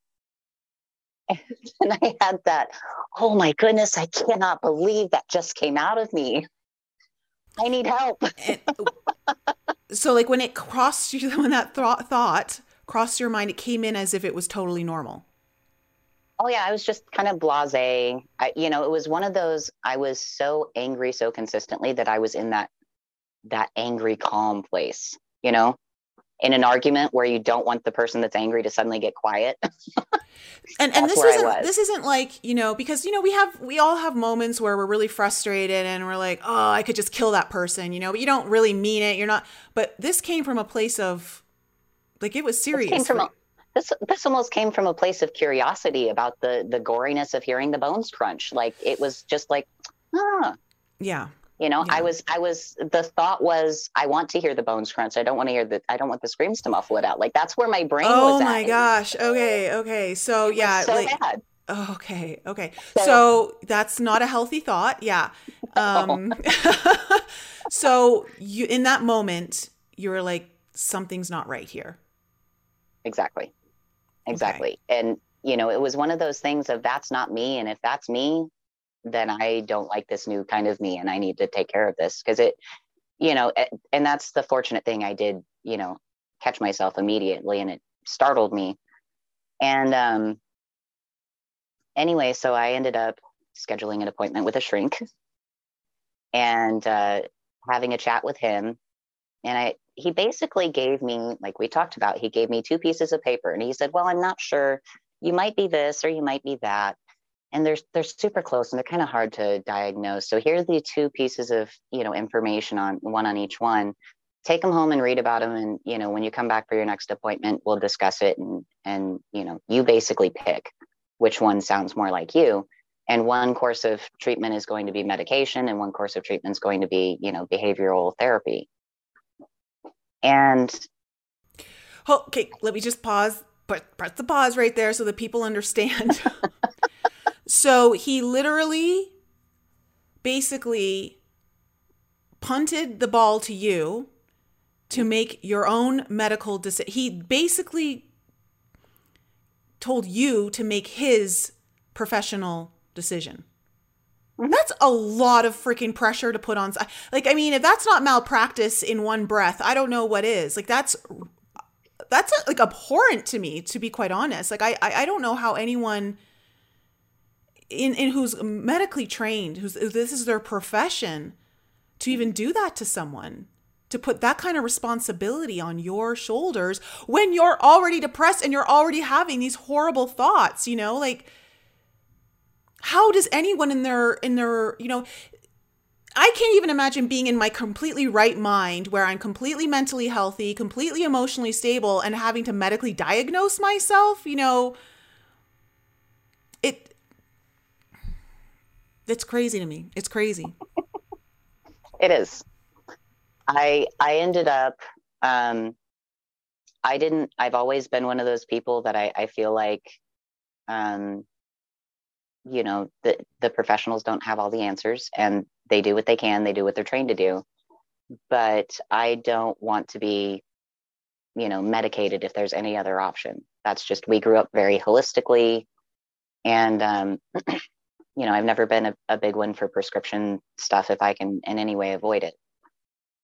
And I had that, oh my goodness, I cannot believe that just came out of me. I need help.
so, like when it crossed you, when that thought, thought crossed your mind, it came in as if it was totally normal
oh yeah i was just kind of blasé. I, you know it was one of those i was so angry so consistently that i was in that that angry calm place you know in an argument where you don't want the person that's angry to suddenly get quiet.
And and this isn't this isn't like you know because you know we have we all have moments where we're really frustrated and we're like oh i could just kill that person you know but you don't really mean it. You're not but this came from a place of like it was serious
came from a, this this almost came from a place of curiosity about the the goriness of hearing the bones crunch. Like it was just like, ah,
yeah.
You know,
yeah.
I was I was the thought was I want to hear the bones crunch. I don't want to hear the I don't want the screams to muffle it out. Like that's where my brain
oh
was.
Oh my gosh. Okay. Okay. So yeah.
So like, bad.
Okay. Okay. So, so, that's not a healthy thought. Yeah. Um, so you in that moment you were like something's not right here.
Exactly exactly okay. and you know it was one of those things of that's not me and if that's me then i don't like this new kind of me and i need to take care of this because it you know and that's the fortunate thing i did you know catch myself immediately and it startled me and um anyway so i ended up scheduling an appointment with a shrink and uh, having a chat with him. And I, he basically gave me, like we talked about, he gave me two pieces of paper and he said, Well, I'm not sure. You might be this or you might be that. And they're they're super close and they're kind of hard to diagnose. So here are the two pieces of you know information on one on each one. Take them home and read about them. And you know when you come back for your next appointment, we'll discuss it. And and you know you basically pick which one sounds more like you and one course of treatment is going to be medication and one course of treatment is going to be you know behavioral therapy and
okay let me just pause but press the pause right there so that people understand so he literally basically punted the ball to you to make your own medical decision he basically told you to make his professional decision. That's a lot of freaking pressure to put on. Like, I mean, if that's not malpractice in one breath, I don't know what is. Like, that's that's like abhorrent to me, to be quite honest. Like, I I don't know how anyone in in who's medically trained, who's this is their profession, to even do that to someone to put that kind of responsibility on your shoulders when you're already depressed and you're already having these horrible thoughts, you know, like how does anyone in their in their you know I can't even imagine being in my completely right mind where I'm completely mentally healthy, completely emotionally stable, and having to medically diagnose myself. You know, it it's crazy to me. It's crazy.
it is. I I ended up um I didn't I've always been one of those people that I, I feel like um you know the the professionals don't have all the answers and they do what they can they do what they're trained to do. But i don't want to be you know medicated if there's any other option. That's just we grew up very holistically and um, you know i've never been a, a big one for prescription stuff if i can in any way avoid it.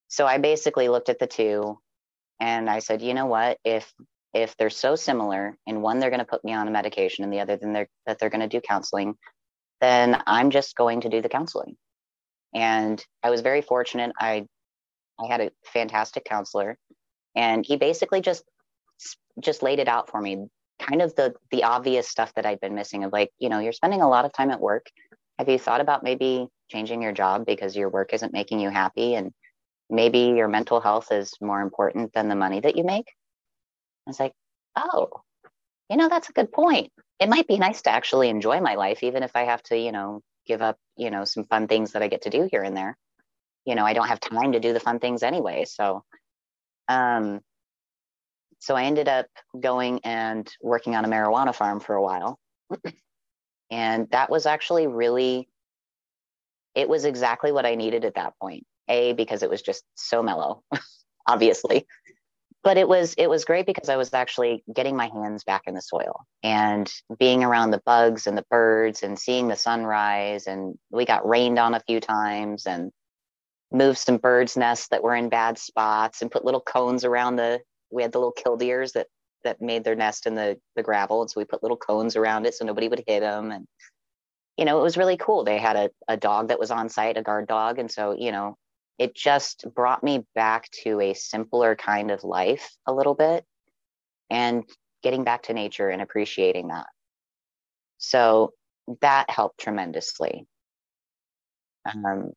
So i basically looked at the two and i said you know what? If if they're so similar in one they're going to put me on a medication and the other then they're that they're going to do counseling then i'm just going to do the counseling. And i was very fortunate. I i had a fantastic counselor and he basically just just laid it out for me kind of the the obvious stuff that i've been missing of like you know you're spending a lot of time at work. Have you thought about maybe changing your job because your work isn't making you happy and maybe your mental health is more important than the money that you make I was like, oh, you know, that's a good point. It might be nice to actually enjoy my life, even if I have to, you know, give up, you know, some fun things that I get to do here and there. You know, I don't have time to do the fun things anyway. So, um, so I ended up going and working on a marijuana farm for a while. and that was actually really, it was exactly what I needed at that point. A, because it was just so mellow, obviously but it was it was great because I was actually getting my hands back in the soil and being around the bugs and the birds and seeing the sunrise. And we got rained on a few times and moved some birds nests that were in bad spots and put little cones around the we had the little killdeers that that made their nest in the the gravel. And so we put little cones around it so nobody would hit them and you know it was really cool. They had a, a dog that was on site a guard dog. And so you know it just brought me back to a simpler kind of life a little bit and getting back to nature and appreciating that. So that helped tremendously. Um,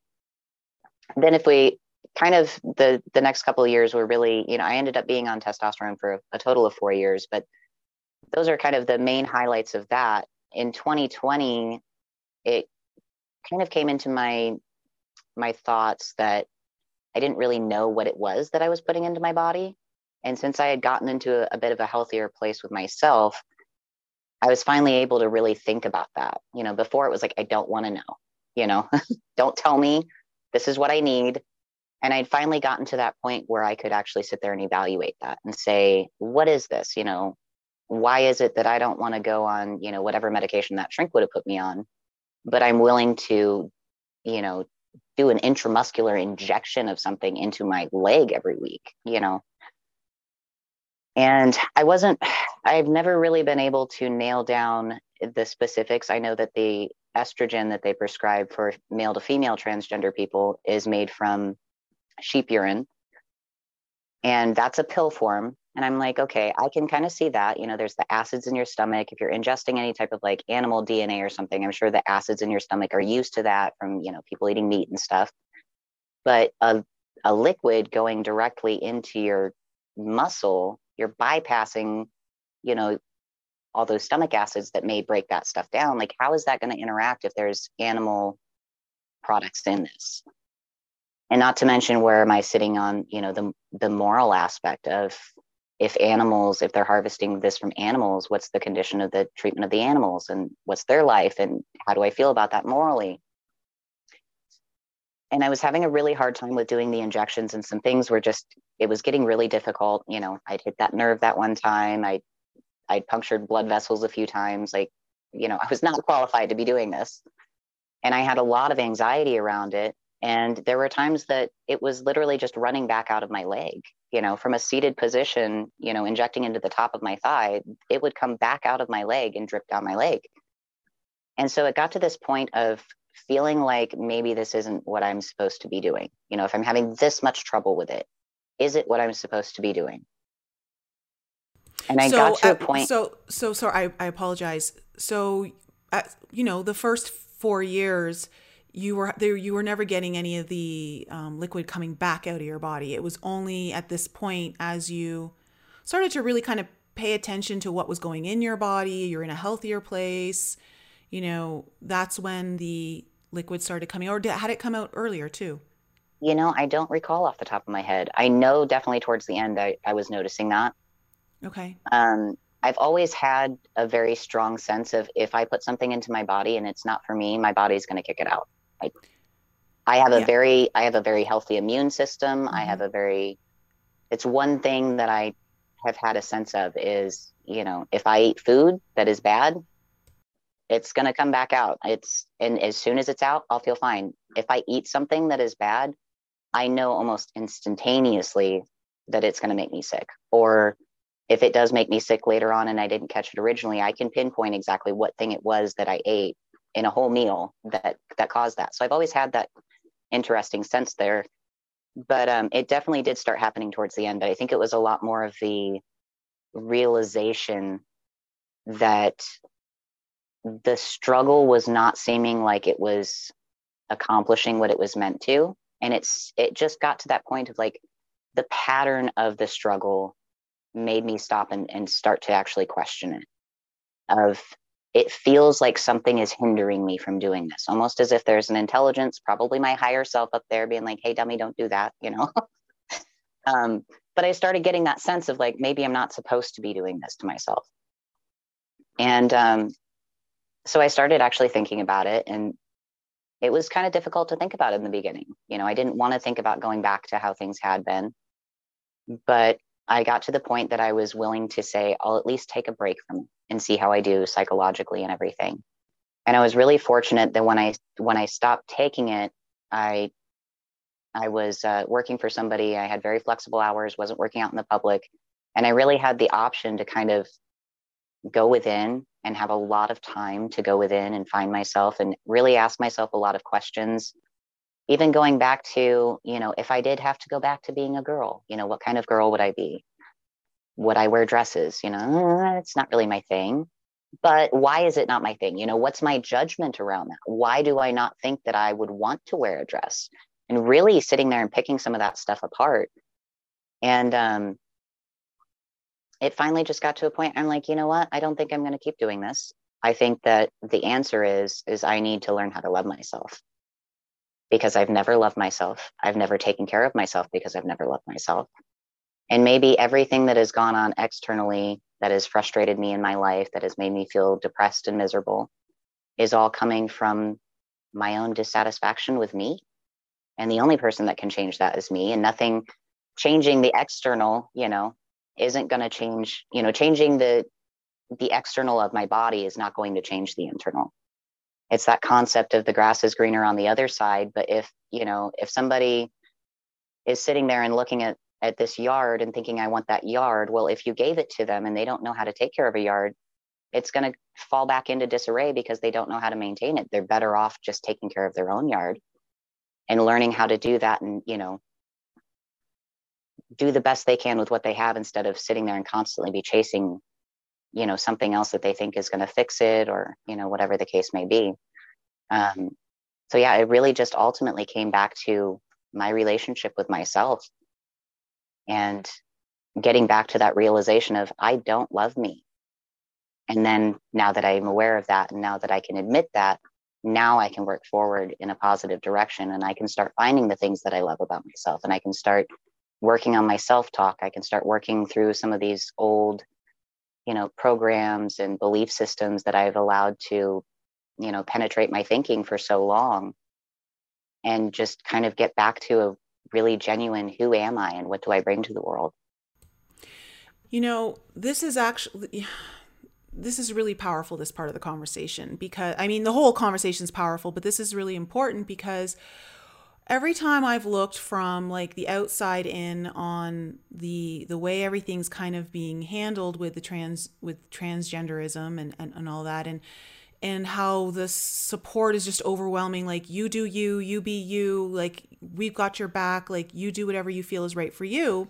then if we kind of the the next couple of years were really you know i ended up being on testosterone for a, a total of four years but those are kind of the main highlights of that in 2020 it kind of came into my my thoughts that I didn't really know what it was that I was putting into my body. And since I had gotten into a, a bit of a healthier place with myself, I was finally able to really think about that. You know, before it was like, I don't want to know, you know, don't tell me this is what I need. And I'd finally gotten to that point where I could actually sit there and evaluate that and say, what is this? You know, why is it that I don't want to go on, you know, whatever medication that shrink would have put me on, but I'm willing to, you know, do an intramuscular injection of something into my leg every week, you know. And I wasn't, I've never really been able to nail down the specifics. I know that the estrogen that they prescribe for male to female transgender people is made from sheep urine. And that's a pill form. And I'm like, okay, I can kind of see that. You know, there's the acids in your stomach. If you're ingesting any type of like animal DNA or something, I'm sure the acids in your stomach are used to that from, you know, people eating meat and stuff. But a, a liquid going directly into your muscle, you're bypassing, you know, all those stomach acids that may break that stuff down. Like, how is that going to interact if there's animal products in this? And not to mention where am I sitting on, you know, the the moral aspect of if animals, if they're harvesting this from animals, what's the condition of the treatment of the animals and what's their life and how do I feel about that morally? And I was having a really hard time with doing the injections and some things were just, it was getting really difficult. You know, I'd hit that nerve that one time. I I'd punctured blood vessels a few times. Like, you know, I was not qualified to be doing this. And I had a lot of anxiety around it. And there were times that it was literally just running back out of my leg, you know, from a seated position, you know, injecting into the top of my thigh, it would come back out of my leg and drip down my leg. And so it got to this point of feeling like maybe this isn't what I'm supposed to be doing. You know, if I'm having this much trouble with it, is it what I'm supposed to be doing? And I so, got to a uh, point.
So, so sorry, I, I apologize. So, at, you know, the first four years, you were there you were never getting any of the um, liquid coming back out of your body. It was only at this point as you started to really kind of pay attention to what was going in your body you're in a healthier place you know that's when the liquid started coming or did, had it come out earlier too?
You know i don't recall off the top of my head. I know definitely towards the end i, I was noticing that.
Okay.
Um I've always had a very strong sense of if I put something into my body and it's not for me, my body's going to kick it out. I, I have a yeah. very I have a very healthy immune system. Mm-hmm. I have a very it's one thing that I have had a sense of is, you know, if I eat food that is bad, it's going to come back out. It's and as soon as it's out, I'll feel fine. If I eat something that is bad, I know almost instantaneously that it's going to make me sick. Or if it does make me sick later on and I didn't catch it originally, I can pinpoint exactly what thing it was that I ate in a whole meal that that caused that. So I've always had that interesting sense there. But um, it definitely did start happening towards the end. But I think it was a lot more of the realization that the struggle was not seeming like it was accomplishing what it was meant to. And it's it just got to that point of like the pattern of the struggle made me stop and, and start to actually question it of it feels like something is hindering me from doing this almost as if there's an intelligence probably my higher self up there being like hey dummy don't do that you know? Um, but i started getting that sense of like maybe i'm not supposed to be doing this to myself. And um, so i started actually thinking about it and it was kind of difficult to think about in the beginning. You know i didn't want to think about going back to how things had been. But I got to the point that I was willing to say, I'll at least take a break from and see how I do psychologically and everything. And I was really fortunate that when I when I stopped taking it, I I was uh, working for somebody. I had very flexible hours, wasn't working out in the public, and I really had the option to kind of go within and have a lot of time to go within and find myself and really ask myself a lot of questions even going back to you know if i did have to go back to being a girl you know what kind of girl would i be? Would i wear dresses? You know it's not really my thing. But why is it not my thing? You know what's my judgment around that? Why do i not think that i would want to wear a dress? And really sitting there and picking some of that stuff apart. And um it finally just got to a point i'm like you know what? I don't think i'm going to keep doing this. I think that the answer is is i need to learn how to love myself because I've never loved myself. I've never taken care of myself because I've never loved myself. And maybe everything that has gone on externally that has frustrated me in my life, that has made me feel depressed and miserable, is all coming from my own dissatisfaction with me. And the only person that can change that is me. And nothing changing the external, you know, isn't going to change, you know, changing the the external of my body is not going to change the internal it's that concept of the grass is greener on the other side but if you know if somebody is sitting there and looking at at this yard and thinking i want that yard well if you gave it to them and they don't know how to take care of a yard it's going to fall back into disarray because they don't know how to maintain it. They're better off just taking care of their own yard and learning how to do that and, you know, do the best they can with what they have instead of sitting there and constantly be chasing, you know, something else that they think is going to fix it or, you know, whatever the case may be. Um, so yeah, it really just ultimately came back to my relationship with myself and getting back to that realization of I don't love me. And then now that I'm aware of that, and now that I can admit that, now I can work forward in a positive direction and I can start finding the things that I love about myself and I can start working on my self talk. I can start working through some of these old, you know, programs and belief systems that I've allowed to, you know, penetrate my thinking for so long and just kind of get back to a really genuine who am I and what do I bring to the world?
You know, this is actually this is really powerful this part of the conversation because I mean the whole conversation is powerful, but this is really important because every time I've looked from like the outside in on the the way everything's kind of being handled with the trans with transgenderism and, and, and all that and and how the support is just overwhelming like you do you you be you like we've got your back like you do whatever you feel is right for you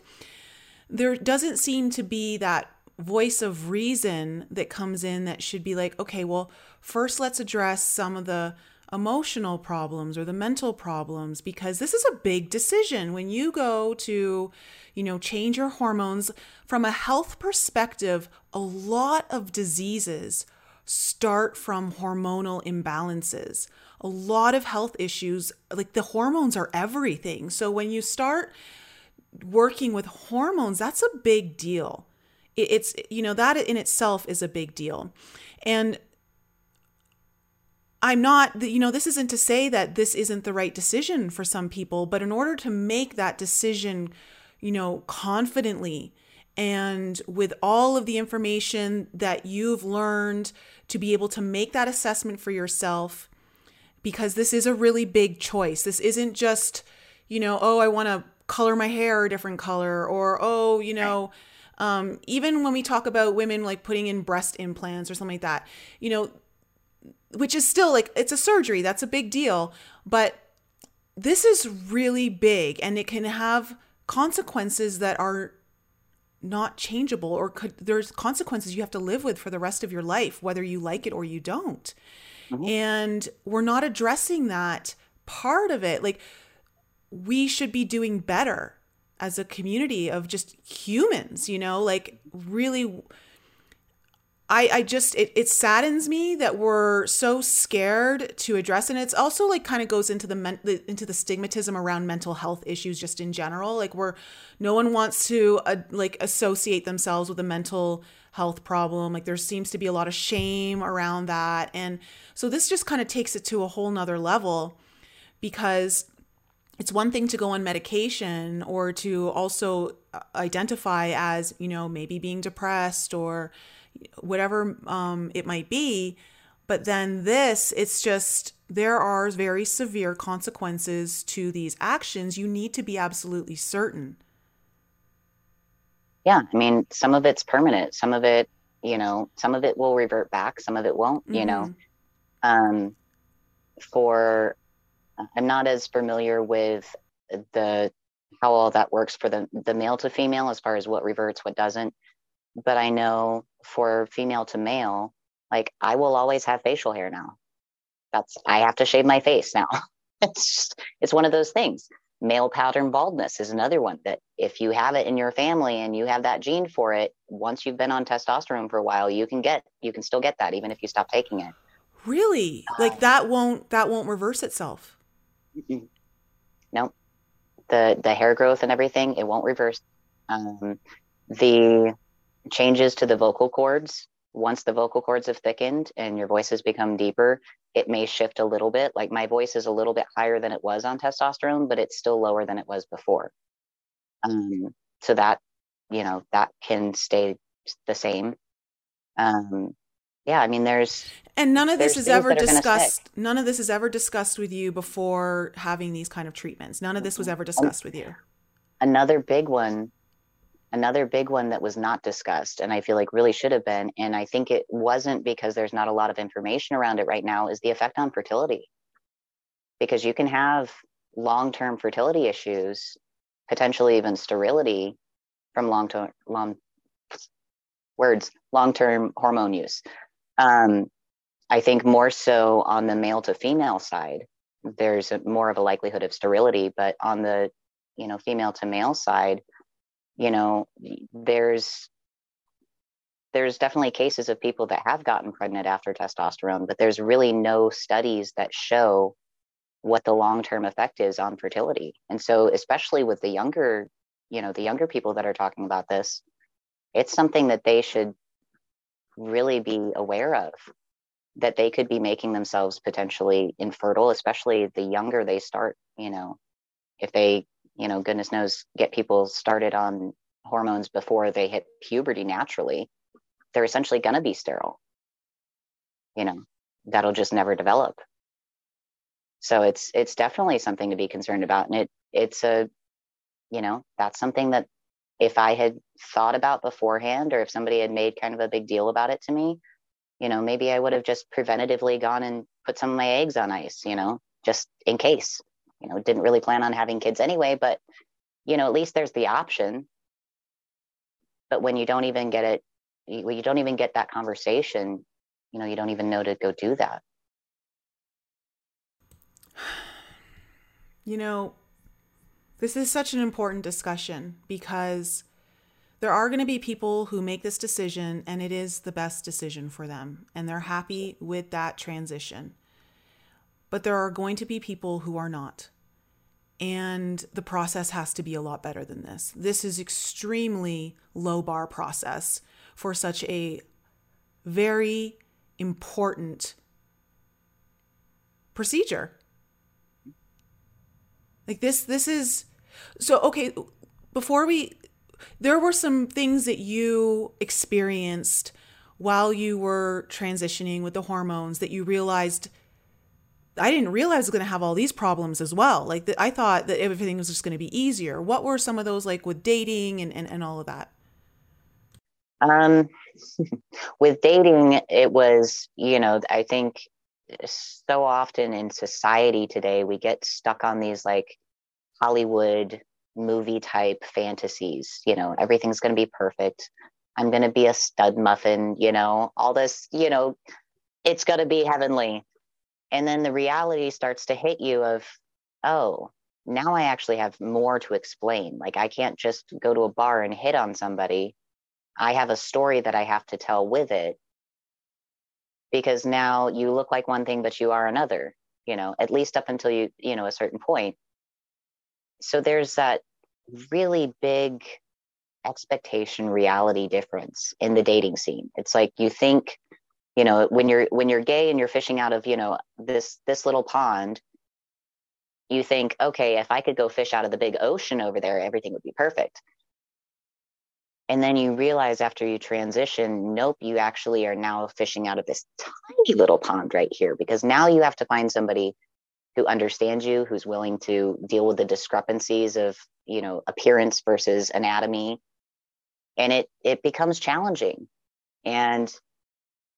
there doesn't seem to be that voice of reason that comes in that should be like okay well first let's address some of the emotional problems or the mental problems because this is a big decision when you go to you know change your hormones from a health perspective a lot of diseases start from hormonal imbalances. A lot of health issues, like the hormones are everything. So when you start working with hormones, that's a big deal. It's, you know, that in itself is a big deal. And I'm not, you know, this isn't to say that this isn't the right decision for some people, but in order to make that decision, you know, confidently and with all of the information that you've learned to be able to make that assessment for yourself because this is a really big choice. This isn't just, you know, oh, I want to color my hair a different color or oh, you know, um, even when we talk about women like putting in breast implants or something like that, you know, which is still like it's a surgery, that's a big deal, but this is really big and it can have consequences that are not changeable or could there's consequences you have to live with for the rest of your life whether you like it or you don't mm-hmm. and we're not addressing that part of it like we should be doing better as a community of just humans you know like really I, I just it, it saddens me that we're so scared to address and it's also like kind of goes into the, men, the into the stigmatism around mental health issues just in general. Like where no one wants to uh, like associate themselves with a mental health problem. Like there seems to be a lot of shame around that and so this just kind of takes it to a whole nother level because it's one thing to go on medication or to also uh, identify as you know maybe being depressed or whatever um, it might be. But then this, it's just there are very severe consequences to these actions. You need to be absolutely certain.
Yeah, I mean, some of it's permanent. Some of it, you know, some of it will revert back. Some of it won't. Mm-hmm. You know, mm-hmm. um, for I'm not as familiar with the how all that works for the the male to female as far as what reverts, what doesn't but I know for female to male, like I will always have facial hair now. That's I have to shave my face now. it's just it's one of those things. Male pattern baldness is another one that if you have it in your family and you have that gene for it, once you've been on testosterone for a while, you can get you can still get that even if you stop taking it.
Really? Um, like that won't that won't reverse itself.
No. The the hair growth and everything, it won't reverse. Um, the changes to the vocal cords. Once the vocal cords have thickened and your voice has become deeper it may shift a little bit. Like my voice is a little bit higher than it was on testosterone but it's still lower than it was before. Um, so that you know that can stay the same. Um, yeah i mean there's
and none of this is ever discussed none of this is ever discussed with you before having these kind of treatments. None of this was ever discussed with you.
Another big one another big one that was not discussed and I feel like really should have been, and I think it wasn't because there's not a lot of information around it right now, is the effect on fertility. Because you can have long term fertility issues, potentially even sterility from long term, long words, long term hormone use. Um, I think more so on the male to female side, there's a, more of a likelihood of sterility, but on the you know female to male side, you know there's there's definitely cases of people that have gotten pregnant after testosterone, but there's really no studies that show what the long-term effect is on fertility. And so especially with the younger, you know, the younger people that are talking about this, it's something that they should really be aware of that they could be making themselves potentially infertile, especially the younger they start, you know, if they you know, goodness knows, get people started on hormones before they hit puberty naturally, they're essentially going to be sterile. You know, that'll just never develop. So it's it's definitely something to be concerned about, and it it's a, you know, that's something that if I had thought about beforehand, or if somebody had made kind of a big deal about it to me, you know, maybe I would have just preventatively gone and put some of my eggs on ice, you know, just in case you know didn't really plan on having kids anyway but you know at least there's the option. But when you don't even get it you, you don't even get that conversation you know you don't even know to go do that.
You know this is such an important discussion because there are going to be people who make this decision and it is the best decision for them and they're happy with that transition but there are going to be people who are not. And the process has to be a lot better than this. This is extremely low bar process for such a very important procedure. Like this this is so okay, before we there were some things that you experienced while you were transitioning with the hormones that you realized I didn't realize I was going to have all these problems as well. Like the, I thought that everything was just going to be easier. What were some of those like with dating and, and, and all of that?
Um, with dating, it was, you know, I think so often in society today, we get stuck on these like Hollywood movie type fantasies. You know, everything's going to be perfect. I'm going to be a stud muffin, you know, all this, you know, it's going to be heavenly and then the reality starts to hit you of oh now i actually have more to explain. Like i can't just go to a bar and hit on somebody. I have a story that i have to tell with it. Because now you look like one thing but you are another you know at least up until you you know a certain point. So there's that really big expectation reality difference in the dating scene. It's like you think you know when you're when you're gay and you're fishing out of you know this this little pond you think okay if i could go fish out of the big ocean over there everything would be perfect. And then you realize after you transition nope you actually are now fishing out of this tiny little pond right here because now you have to find somebody who understands you who's willing to deal with the discrepancies of you know appearance versus anatomy. And it it becomes challenging. And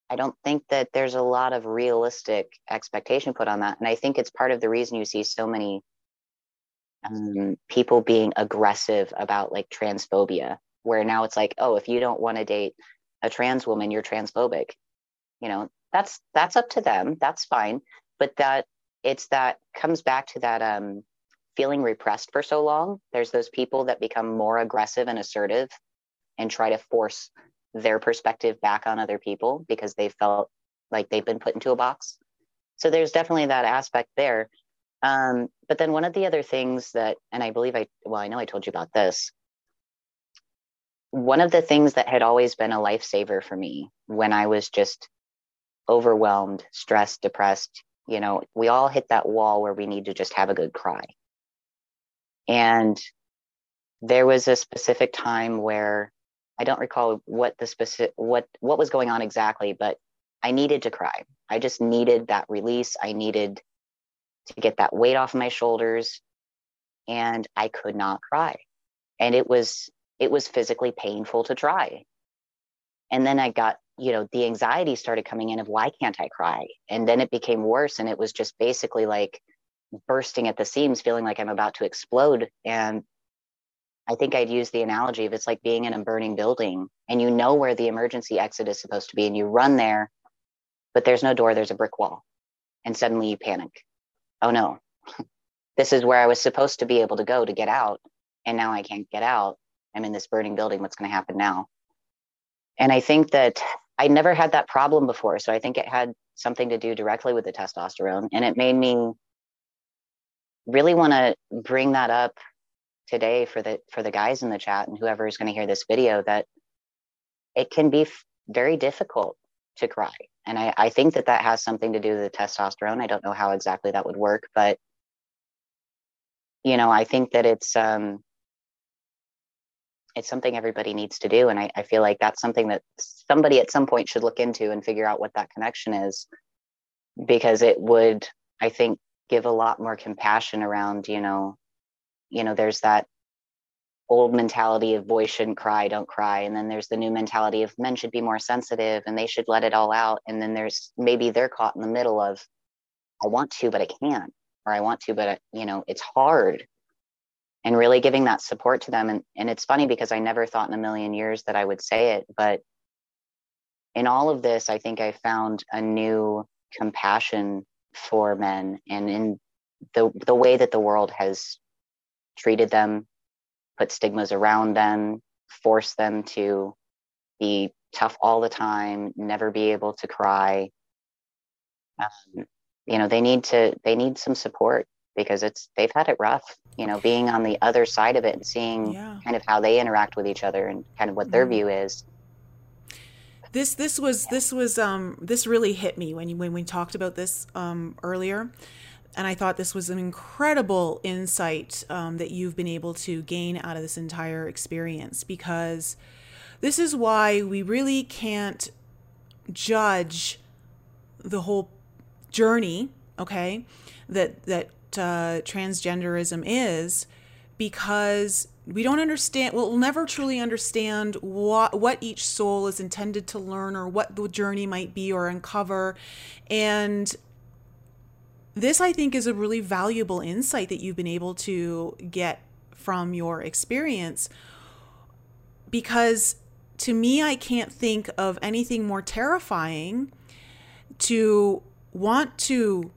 I don't think that there's a lot of realistic expectation put on that. And I think it's part of the reason you see so many um, people being aggressive about like transphobia, where now it's like, oh, if you don't want to date a trans woman, you're transphobic. You know, that's that's up to them. That's fine. But that it's that comes back to that um, feeling repressed for so long. There's those people that become more aggressive and assertive and try to force their perspective back on other people because they felt like they've been put into a box. So there's definitely that aspect there. Um, but then one of the other things that, and I believe I, well, I know I told you about this. One of the things that had always been a lifesaver for me when I was just overwhelmed, stressed, depressed, you know, we all hit that wall where we need to just have a good cry. And there was a specific time where I don't recall what the specific what what was going on exactly, but I needed to cry. I just needed that release. I needed to get that weight off my shoulders and I could not cry. And it was it was physically painful to try. And then I got, you know, the anxiety started coming in of why can't I cry? And then it became worse. And it was just basically like bursting at the seams, feeling like I'm about to explode. And I think I'd use the analogy of it's like being in a burning building and you know where the emergency exit is supposed to be and you run there, but there's no door, there's a brick wall. And suddenly you panic. Oh no, this is where I was supposed to be able to go to get out. And now I can't get out. I'm in this burning building. What's going to happen now? And I think that I never had that problem before. So I think it had something to do directly with the testosterone. And it made me really want to bring that up today for the for the guys in the chat and whoever is going to hear this video that it can be f- very difficult to cry. And I, I think that that has something to do with the testosterone. I don't know how exactly that would work but you know i think that it's um it's something everybody needs to do. And I, I feel like that's something that somebody at some point should look into and figure out what that connection is because it would i think give a lot more compassion around you know you know there's that old mentality of boys shouldn't cry don't cry. And then there's the new mentality of men should be more sensitive and they should let it all out. And then there's maybe they're caught in the middle of i want to but i can't or i want to but you know it's hard. And really giving that support to them. And, and it's funny because I never thought in a million years that I would say it, but in all of this, I think I found a new compassion for men and in the, the way that the world has treated them, put stigmas around them, forced them to be tough all the time, never be able to cry. Um, you know, they need to, they need some support because it's, they've had it rough you know being on the other side of it and seeing yeah. kind of how they interact with each other and kind of what their mm-hmm. view is
this this was this was um this really hit me when you when we talked about this um earlier and I thought this was an incredible insight um, that you've been able to gain out of this entire experience because this is why we really can't judge the whole journey okay that that uh, transgenderism is because we don't understand well, never truly understand what what each soul is intended to learn or what the journey might be or uncover. And this i think is a really valuable insight that you've been able to get from your experience because to me i can't think of anything more terrifying to want to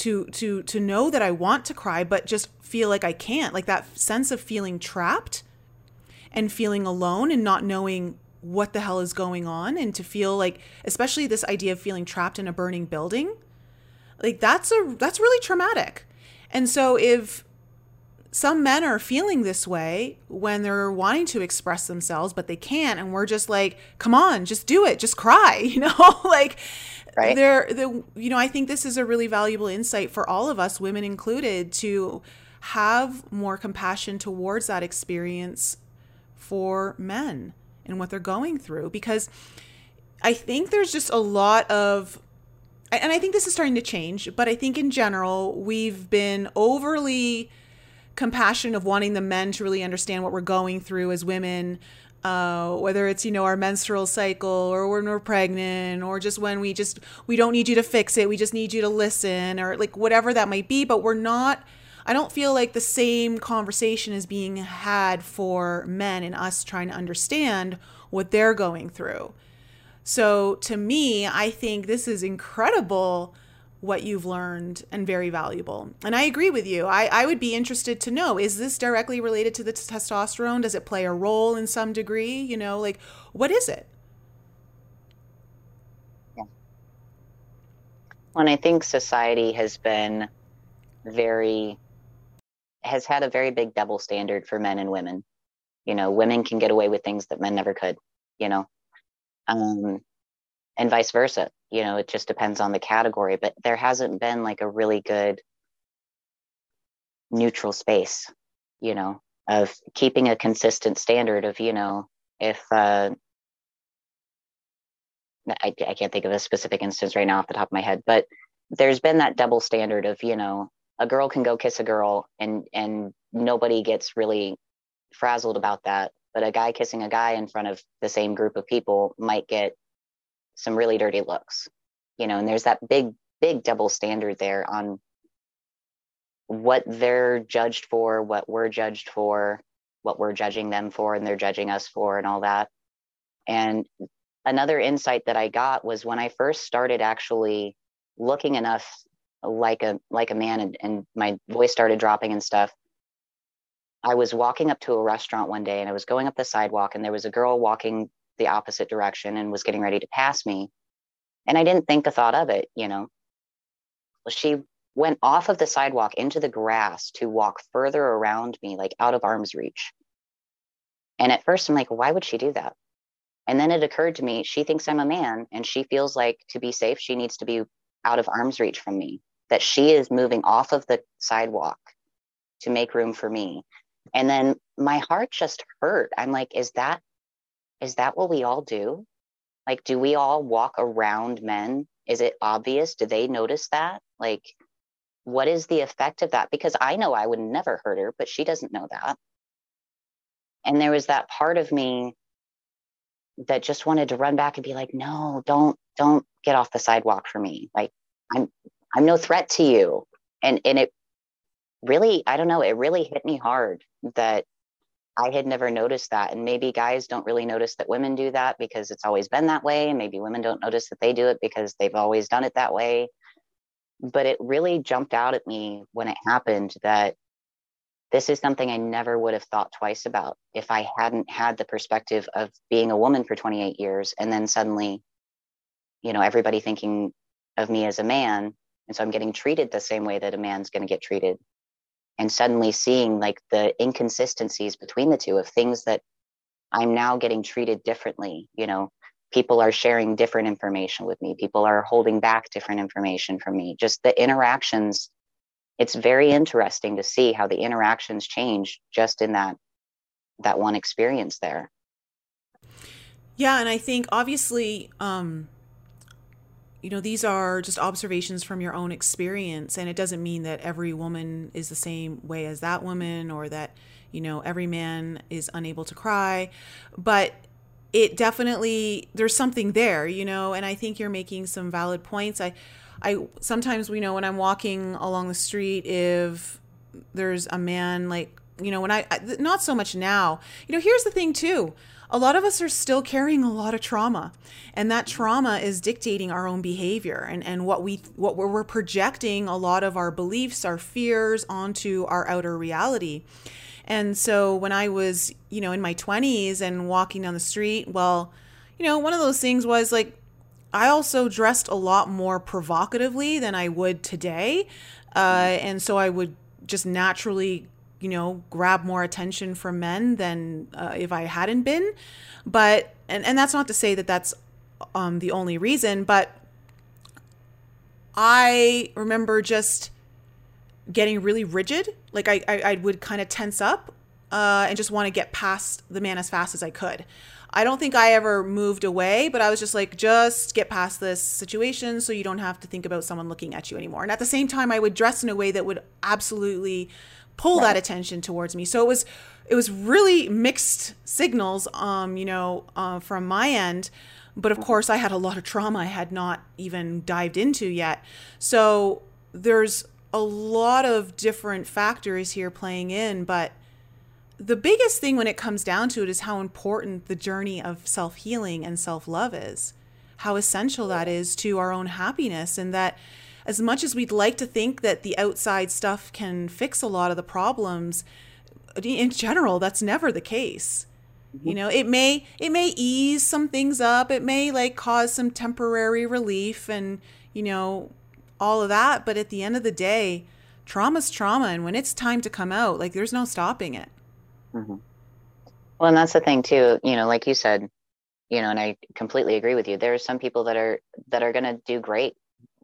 to to to know that I want to cry but just feel like I can't. Like that sense of feeling trapped and feeling alone and not knowing what the hell is going on and to feel like especially this idea of feeling trapped in a burning building like that's a that's really traumatic. And so if some men are feeling this way when they're wanting to express themselves but they can't and we're just like come on just do it. Just cry you know? Like right. there the you know i think this is a really valuable insight for all of us women included to have more compassion towards that experience for men and what they're going through. Because i think there's just a lot of and i think this is starting to change but i think in general we've been overly compassionate of wanting the men to really understand what we're going through as women uh, whether it's you know our menstrual cycle or when we're pregnant or just when we just we don't need you to fix it we just need you to listen or like whatever that might be but we're not i don't feel like the same conversation is being had for men and us trying to understand what they're going through so to me i think this is incredible what you've learned and very valuable. And I agree with you. I, I would be interested to know is this directly related to the testosterone? Does it play a role in some degree? You know, like what is it?
Yeah. Well, and I think society has been very, has had a very big double standard for men and women. You know, women can get away with things that men never could, you know. Um, and vice versa. You know, it just depends on the category, but there hasn't been like a really good neutral space, you know, of keeping a consistent standard of, you know, if uh, I, I can't think of a specific instance right now off the top of my head, but there's been that double standard of, you know, a girl can go kiss a girl and and nobody gets really frazzled about that but a guy kissing a guy in front of the same group of people might get some really dirty looks you know and there's that big big double standard there on what they're judged for what we're judged for what we're judging them for and they're judging us for and all that. And another insight that i got was when i first started actually looking enough like a like a man and, and my voice started dropping and stuff i was walking up to a restaurant one day and i was going up the sidewalk and there was a girl walking the opposite direction and was getting ready to pass me. And i didn't think a thought of it you know. Well, she went off of the sidewalk into the grass to walk further around me like out of arm's reach. And at first i'm like why would she do that? And then it occurred to me she thinks i'm a man and she feels like to be safe she needs to be out of arm's reach from me that she is moving off of the sidewalk to make room for me. And then my heart just hurt. I'm like, is that is that what we all do? Like, do we all walk around men? Is it obvious? Do they notice that? Like, what is the effect of that? Because I know I would never hurt her, but she doesn't know that. And there was that part of me that just wanted to run back and be like, no, don't, don't get off the sidewalk for me. Like, I'm I'm no threat to you. And and it really, I don't know, it really hit me hard that I had never noticed that. And maybe guys don't really notice that women do that because it's always been that way. And maybe women don't notice that they do it because they've always done it that way. But it really jumped out at me when it happened that this is something I never would have thought twice about if I hadn't had the perspective of being a woman for 28 years and then suddenly, you know, everybody thinking of me as a man and so i'm getting treated the same way that a man's going to get treated and suddenly seeing like the inconsistencies between the two of things that i'm now getting treated differently you know? People are sharing different information with me. People are holding back different information from me. Just the interactions it's very interesting to see how the interactions change just in that that one experience there.
Yeah and i think obviously um you know, these are just observations from your own experience. And it doesn't mean that every woman is the same way as that woman or that, you know, every man is unable to cry. But it definitely, there's something there, you know, and I think you're making some valid points. I, I sometimes, you know, when I'm walking along the street, if there's a man like, you know, when I, not so much now, you know, here's the thing too a lot of us are still carrying a lot of trauma and that trauma is dictating our own behavior and, and what we what we're, we're projecting a lot of our beliefs our fears onto our outer reality. And so when i was you know in my 20s and walking down the street well you know one of those things was like i also dressed a lot more provocatively than i would today uh, and so i would just naturally you know, grab more attention from men than uh, if I hadn't been. But, and, and that's not to say that that's um, the only reason, but I remember just getting really rigid. Like I, I, I would kind of tense up uh, and just want to get past the man as fast as I could. I don't think I ever moved away, but I was just like, just get past this situation so you don't have to think about someone looking at you anymore. And at the same time, I would dress in a way that would absolutely pull right. that attention towards me. So it was it was really mixed signals um you know uh, from my end but of mm-hmm. course I had a lot of trauma I had not even dived into yet. So there's a lot of different factors here playing in, but the biggest thing when it comes down to it is how important the journey of self healing and self love is. How essential that is to our own happiness, and that as much as we'd like to think that the outside stuff can fix a lot of the problems, in general, that's never the case. Mm-hmm. You know, it may it may ease some things up, it may like cause some temporary relief and, you know, all of that, but at the end of the day, trauma's trauma and when it's time to come out, like there's no stopping it.
Mm-hmm. Well, and that's the thing too, you know, like you said, you know, and I completely agree with you. There are some people that are that are going to do great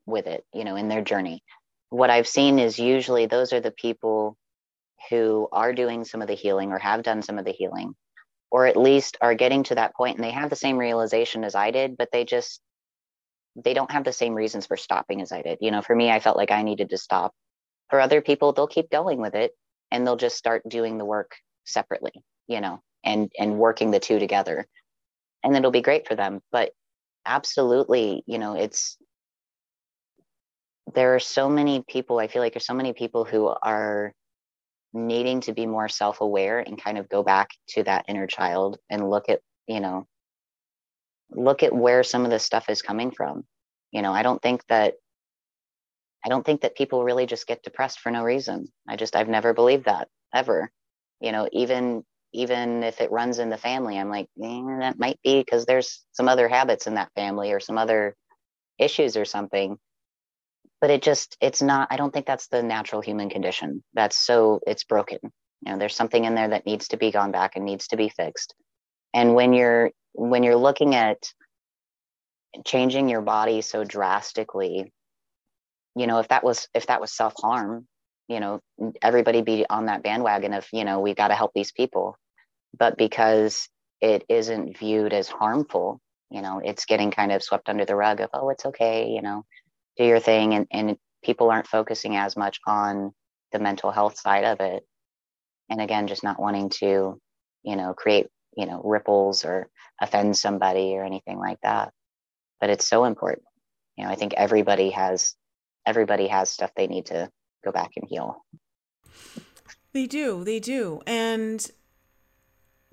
with it, you know, in their journey. What I've seen is usually those are the people who are doing some of the healing or have done some of the healing, or at least are getting to that point and they have the same realization as I did, but they just they don't have the same reasons for stopping as I did. You know, for me, I felt like I needed to stop. For other people, they'll keep going with it and they'll just start doing the work separately, you know, and and working the two together and it'll be great for them but absolutely you know it's there are so many people i feel like there's so many people who are needing to be more self-aware and kind of go back to that inner child and look at you know look at where some of this stuff is coming from. You know i don't think that i don't think that people really just get depressed for no reason. I just i've never believed that ever. You know even even if it runs in the family i'm like eh, that might be because there's some other habits in that family or some other issues or something but it just it's not i don't think that's the natural human condition. That's so it's broken. You know there's something in there that needs to be gone back and needs to be fixed. And when you're when you're looking at changing your body so drastically you know if that was if that was self-harm you know everybody be on that bandwagon of you know we got to help these people. But because it isn't viewed as harmful you know it's getting kind of swept under the rug of oh it's okay you know do your thing and, and people aren't focusing as much on the mental health side of it. And again just not wanting to you know create you know ripples or offend somebody or anything like that. But it's so important. You know i think everybody has everybody has stuff they need to go back and heal.
They do. They do. And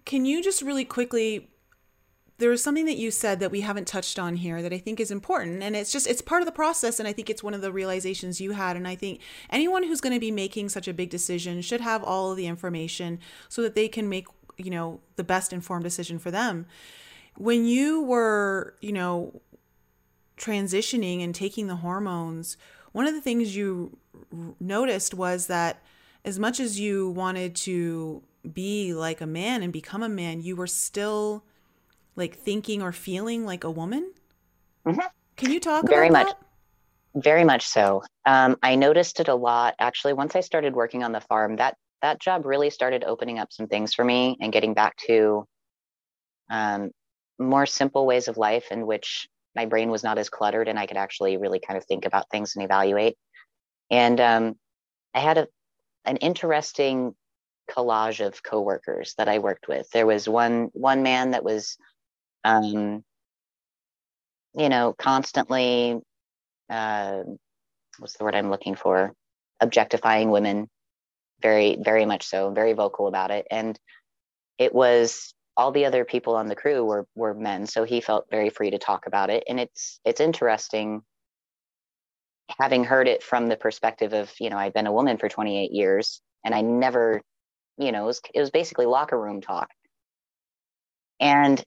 can you just really quickly there was something that you said that we haven't touched on here that I think is important. And it's just, it's part of the process. And I think it's one of the realizations you had. And I think anyone who's going to be making such a big decision should have all of the information so that they can make, you know, the best informed decision for them. When you were, you know, transitioning and taking the hormones, one of the things you noticed was that as much as you wanted to be like a man and become a man, you were still like thinking or feeling like a woman? Mm-hmm. Can you talk about
very
much?
That? Very much so. Um, I noticed it a lot. Actually, once I started working on the farm, that that job really started opening up some things for me and getting back to um, more simple ways of life in which my brain was not as cluttered and I could actually really kind of think about things and evaluate. And um, I had a an interesting collage of coworkers that I worked with. There was one one man that was um, you know, constantly, uh, what's the word I'm looking for? Objectifying women, very, very much so, very vocal about it. And it was all the other people on the crew were were men, so he felt very free to talk about it. And it's it's interesting having heard it from the perspective of you know I've been a woman for 28 years and I never you know it was, it was basically locker room talk and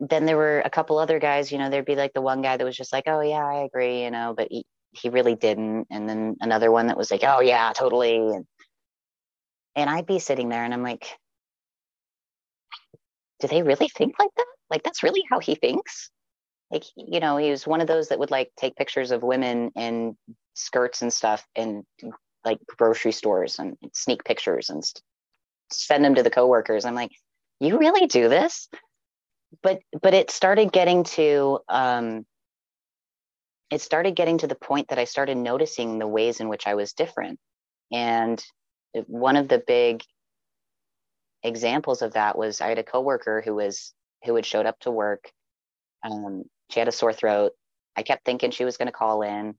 then there were a couple other guys, you know, there'd be like the one guy that was just like, oh, yeah, I agree, you know, but he, he really didn't. And then another one that was like, oh, yeah, totally. And, and I'd be sitting there and I'm like, do they really think like that? Like, that's really how he thinks? Like, you know, he was one of those that would like take pictures of women in skirts and stuff in like grocery stores and sneak pictures and send them to the coworkers. I'm like, you really do this? But but it started getting to um, it started getting to the point that I started noticing the ways in which I was different. And one of the big examples of that was I had a coworker who was who had showed up to work. Um, she had a sore throat. I kept thinking she was going to call in,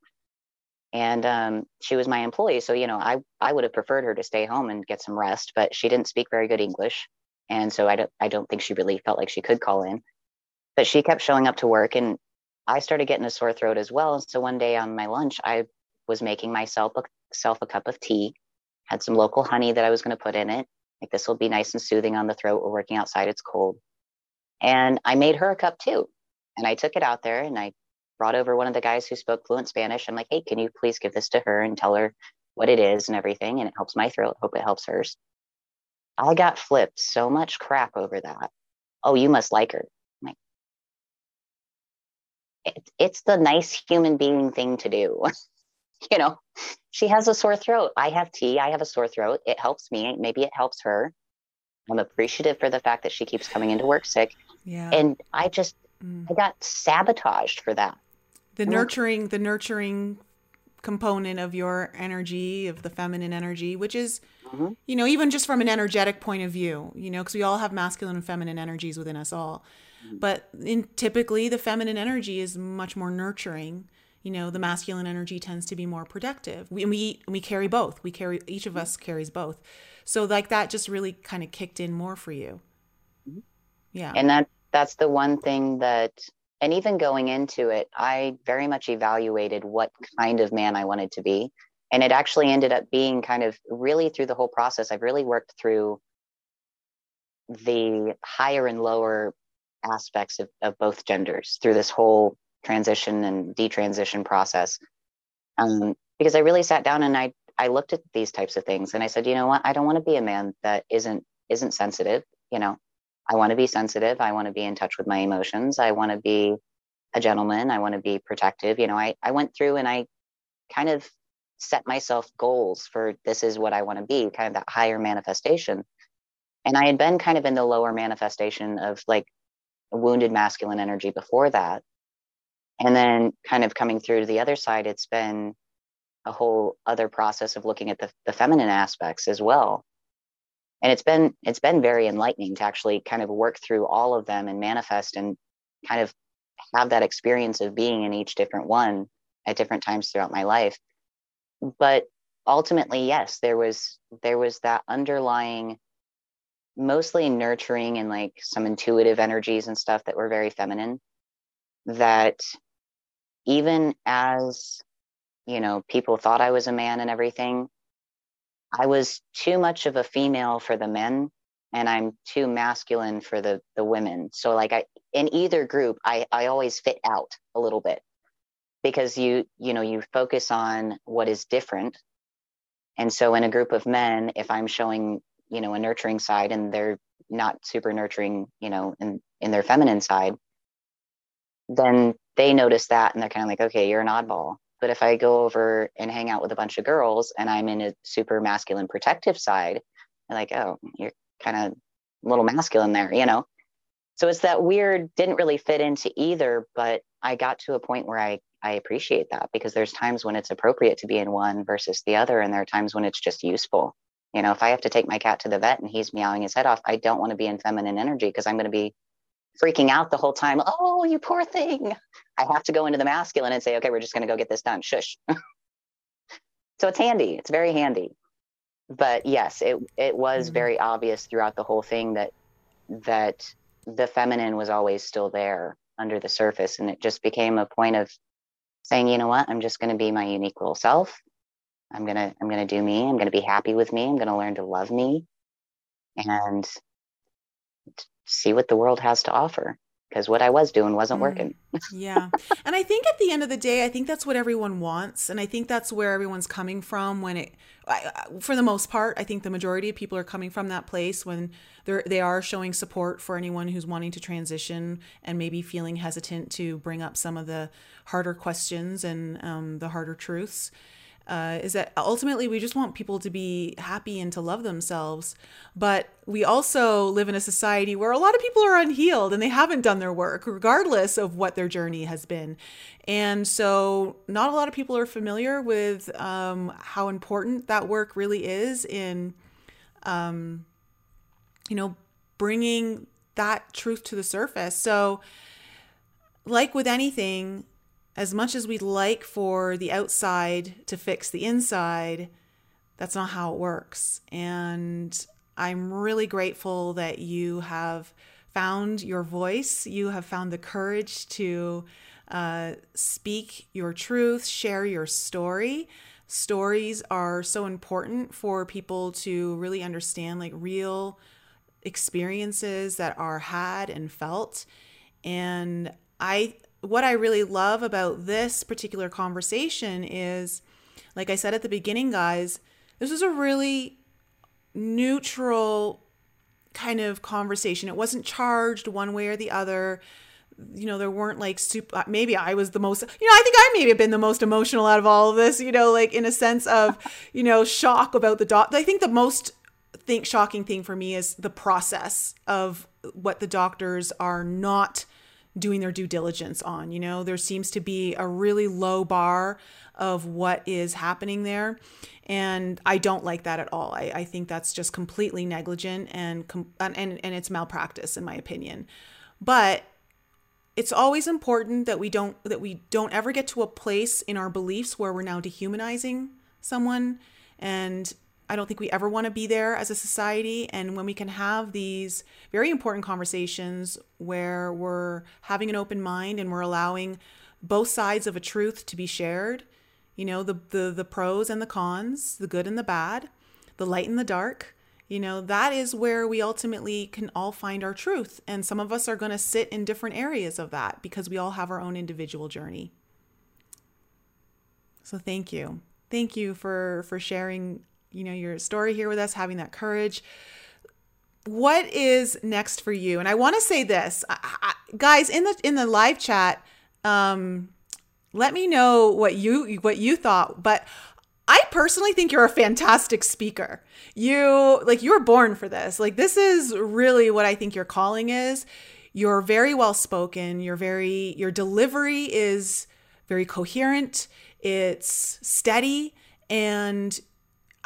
and um, she was my employee. So you know, I I would have preferred her to stay home and get some rest, but she didn't speak very good English and so I don't I don't think she really felt like she could call in. But she kept showing up to work, and I started getting a sore throat as well. So one day on my lunch, I was making myself a, self a cup of tea, had some local honey that I was going to put in it. Like this will be nice and soothing on the throat. We're working outside; it's cold. And I made her a cup too, and I took it out there and I brought over one of the guys who spoke fluent Spanish. I'm like, hey, can you please give this to her and tell her what it is and everything? And it helps my throat. Hope it helps hers. I got flipped so much crap over that. Oh, you must like her. like, it, it's the nice human being thing to do. you know, she has a sore throat. I have tea. I have a sore throat. It helps me. Maybe it helps her. I'm appreciative for the fact that she keeps coming into work sick. Yeah. And I just, mm. I got sabotaged for that.
The nurturing, the nurturing component of your energy, of the feminine energy, which is, mm-hmm. you know, even just from an energetic point of view, you know, because we all have masculine and feminine energies within us all. Mm-hmm. But in typically, the feminine energy is much more nurturing. You know, the masculine energy tends to be more protective. We we we carry both. We carry each of us carries both. So like that just really kind of kicked in more for you.
Mm-hmm. Yeah. And that that's the one thing that and even going into it, I very much evaluated what kind of man I wanted to be. And it actually ended up being kind of really through the whole process, I've really worked through the higher and lower aspects of, of both genders through this whole transition and detransition process. Um, because I really sat down and I I looked at these types of things and I said, you know what, I don't want to be a man that isn't isn't sensitive. You know, I want to be sensitive. I want to be in touch with my emotions. I want to be a gentleman. I want to be protective. You know, I, I went through and I kind of set myself goals for this is what I want to be, kind of that higher manifestation. And I had been kind of in the lower manifestation of like wounded masculine energy before that. And then kind of coming through to the other side, it's been a whole other process of looking at the, the feminine aspects as well and it's been it's been very enlightening to actually kind of work through all of them and manifest and kind of have that experience of being in each different one at different times throughout my life. But ultimately yes there was there was that underlying mostly nurturing and like some intuitive energies and stuff that were very feminine that even as you know people thought i was a man and everything I was too much of a female for the men and I'm too masculine for the the women. So like I in either group I I always fit out a little bit because you you know you focus on what is different. And so in a group of men if I'm showing, you know, a nurturing side and they're not super nurturing, you know, in in their feminine side, then they notice that and they're kind of like, okay, you're an oddball. But if I go over and hang out with a bunch of girls and I'm in a super masculine protective side, they're like, oh, you're kind of a little masculine there, you know? So it's that weird, didn't really fit into either, but I got to a point where I, I appreciate that because there's times when it's appropriate to be in one versus the other. And there are times when it's just useful. You know, if I have to take my cat to the vet and he's meowing his head off, I don't want to be in feminine energy because I'm going to be freaking out the whole time. Oh, you poor thing. I have to go into the masculine and say, okay, we're just going to go get this done. Shush. so it's handy. It's very handy. But yes, it it was mm-hmm. very obvious throughout the whole thing that that the feminine was always still there under the surface, and it just became a point of saying, you know what, I'm just going to be my unique little self. I'm gonna I'm gonna do me. I'm gonna be happy with me. I'm gonna learn to love me, and see what the world has to offer because what I was doing wasn't mm. working.
yeah. And I think at the end of the day, I think that's what everyone wants. And I think that's where everyone's coming from when it, for the most part, I think the majority of people are coming from that place when they're, they are showing support for anyone who's wanting to transition and maybe feeling hesitant to bring up some of the harder questions and um, the harder truths uh, is that ultimately we just want people to be happy and to love themselves. But we also live in a society where a lot of people are unhealed and they haven't done their work, regardless of what their journey has been. And so, not a lot of people are familiar with um, how important that work really is in, um, you know, bringing that truth to the surface. So, like with anything, as much as we'd like for the outside to fix the inside, that's not how it works. And I'm really grateful that you have found your voice. You have found the courage to uh, speak your truth, share your story. Stories are so important for people to really understand, like real experiences that are had and felt. And I what I really love about this particular conversation is, like I said at the beginning, guys, this was a really neutral kind of conversation. It wasn't charged one way or the other. You know, there weren't like super, uh, maybe I was the most, you know, I think I maybe have been the most emotional out of all of this, you know, like in a sense of, you know, shock about the doc. I think the most think shocking thing for me is the process of what the doctors are not doing their due diligence on. You know, there seems to be a really low bar of what is happening there. And I don't like that at all. I, I think that's just completely negligent and, and, and it's malpractice, in my opinion. But it's always important that we don't that we don't ever get to a place in our beliefs where we're now dehumanizing someone and I don't think we ever want to be there as a society. And when we can have these very important conversations where we're having an open mind and we're allowing both sides of a truth to be shared, you know, the, the, the pros and the cons, the good and the bad, the light and the dark, you know, that is where we ultimately can all find our truth. And some of us are going to sit in different areas of that because we all have our own individual journey. So thank you. Thank you for for sharing you know your story here with us having that courage. What is next for you? And i want to say this I, I, guys in the in the live chat um let me know what you what you thought but i personally think you're a fantastic speaker. You like you were born for this. Like this is really what i think your calling is. You're very well spoken. You're very your delivery is very coherent. It's steady and